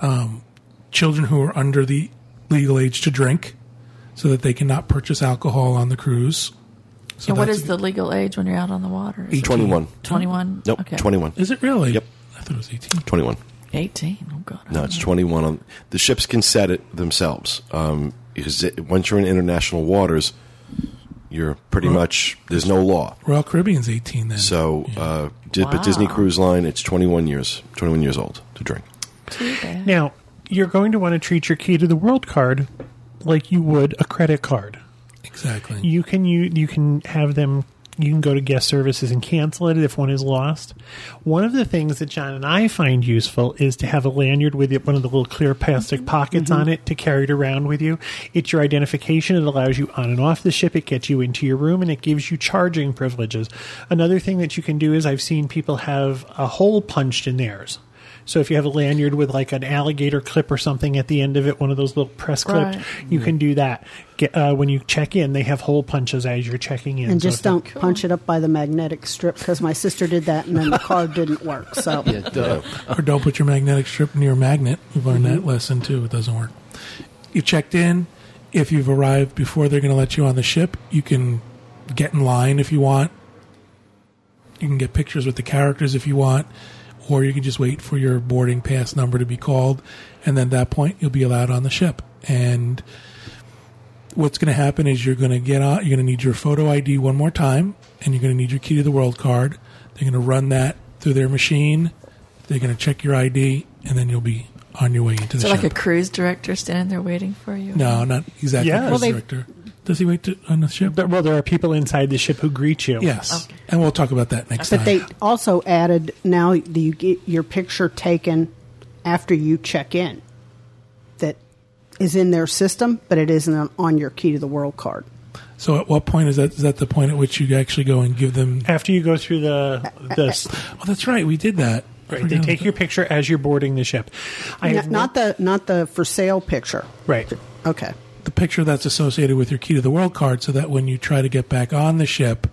um, children who are under the legal age to drink, so that they cannot purchase alcohol on the cruise. So and what that's is the legal age when you're out on the water? Is 21. 21? Nope, Okay. 21. Is it really? Yep. I thought it was 18. 21. 18. Oh, God. No, it's 21. On, the ships can set it themselves. Um, because it, once you're in international waters, you're pretty much, there's no law. Royal Caribbean's 18 then. So, uh, Di- but Disney Cruise Line, it's 21 years, 21 years old to drink. Too. Now, you're going to want to treat your key to the world card like you would a credit card. exactly. You can you you can have them. You can go to guest services and cancel it if one is lost. One of the things that John and I find useful is to have a lanyard with it, one of the little clear plastic mm-hmm. pockets mm-hmm. on it to carry it around with you. It's your identification. It allows you on and off the ship. It gets you into your room and it gives you charging privileges. Another thing that you can do is I've seen people have a hole punched in theirs. So if you have a lanyard with like an alligator clip or something at the end of it, one of those little press clips, Right. you can do that. Get, uh, when you check in, they have hole punches as you're checking in. And So just don't punch it up by the magnetic strip because my sister did that and then the card didn't work. So Yeah, or don't put your magnetic strip near a magnet. We've learned that lesson too. It doesn't work. You checked in. If you've arrived before they're going to let you on the ship, you can get in line if you want. You can get pictures with the characters if you want, or you can just wait for your boarding pass number to be called, and then at that point you'll be allowed on the ship. And what's going to happen is you're going to get on. You're going to need your photo ID one more time, and you're going to need your key to the world card. They're going to run that through their machine. They're going to check your ID, and then you'll be on your way into the So, like a cruise director standing there waiting for you? no, not exactly. Yeah. cruise Well, they- director. Does he wait to, on the ship? But, well, there are people inside the ship who greet you. yes, Okay. and we'll talk about that next But time. But they also added now that you get your picture taken after you check in that is in their system, but it isn't on- on your key to the world card. so, at what point is that? Is that the point at which you actually go and give them? After you go through the this? Oh, that's right. We did that. Right, they take your picture as you're boarding the ship. I Not, not the not the for sale picture. right. Okay. The picture that's associated with your key to the world card so that when you try to get back on the ship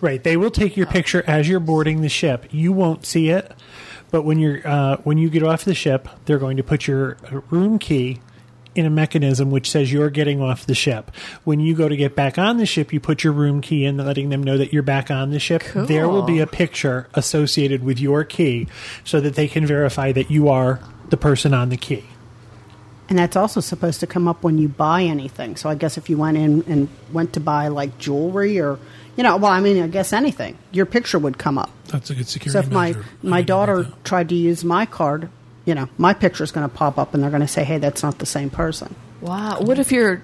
Right. They will take your picture as you're boarding the ship. You won't see it, but when you're uh, when you get off the ship, they're going to put your uh, room key in a mechanism which says you're getting off the ship. When you go to get back on the ship, you put your room key in, letting them know that you're back on the ship. Cool. There will be a picture associated with your key so that they can verify that you are the person on the key. And that's also supposed to come up when you buy anything. So I guess if you went in and went to buy like jewelry or, you know, well, I mean, I guess anything, your picture would come up. That's a good security So if my measure. I my daughter tried to use my card, you know, my picture's going to pop up, and they're going to say, "Hey, that's not the same person." Wow. What if you're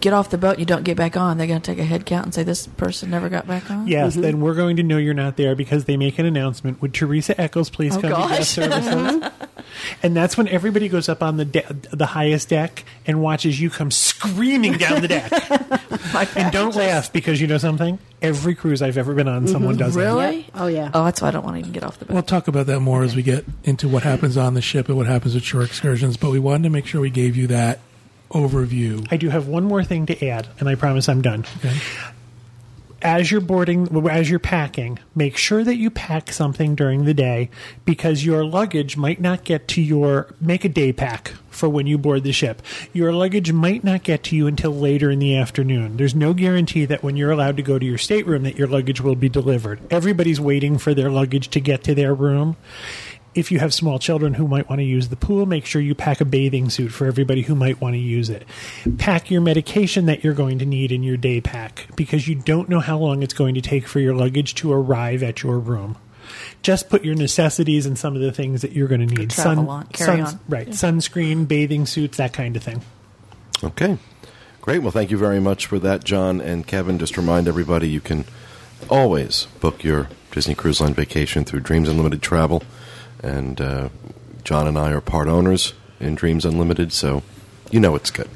get off the boat and you don't get back on? They're going to take a head count and say this person never got back on? Yes, Mm-hmm. then we're going to know you're not there because they make an announcement. Would Teresa Eccles please Oh, come to gosh. guest services? and that's when everybody goes up on the de- the highest deck and watches you come screaming down the deck. and don't laugh because you know something. Every cruise I've ever been on, someone does that. Really? Oh yeah. Oh, that's why I don't want to even get off the boat. We'll talk about that more as we get into what happens on the ship and what happens at shore excursions. But we wanted to make sure we gave you that overview. I do have one more thing to add, and I promise I'm done. Okay? as you're boarding, as you're packing, make sure that you pack something during the day because your luggage might not get to your. Make a day pack for when you board the ship. Your luggage might not get to you until later in the afternoon. There's no guarantee that when you're allowed to go to your stateroom that your luggage will be delivered. Everybody's waiting for their luggage to get to their room. If you have small children who might want to use the pool, make sure you pack a bathing suit for everybody who might want to use it. Pack your medication that you're going to need in your day pack because you don't know how long it's going to take for your luggage to arrive at your room. Just put your necessities and some of the things that you're going to need. travel on- carry on. Right. Sunscreen, bathing suits, that kind of thing. Okay. Great. Well, thank you very much for that, John and Kevin. Just remind everybody you can always book your Disney Cruise Line vacation through Dreams Unlimited Travel. And uh, John and I are part owners in Dreams Unlimited, so you know it's good.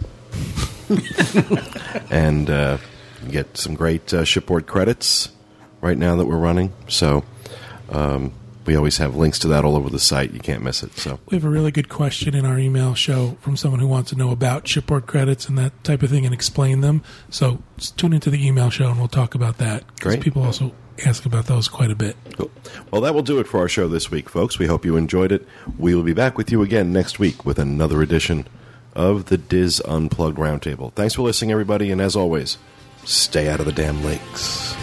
and uh, you get some great uh, shipboard credits right now that we're running. So um, we always have links to that all over the site. You can't miss it. So We have a really good question in our email show from someone who wants to know about shipboard credits and that type of thing and explain them. So tune into the email show and we'll talk about that. 'Cause Great. People also ask about those quite a bit. Cool. Well, that will do it for our show this week, folks. We hope you enjoyed it. We will be back with you again next week with another edition of the DIS Unplugged Roundtable. Thanks for listening, everybody, and as always, stay out of the damn lakes.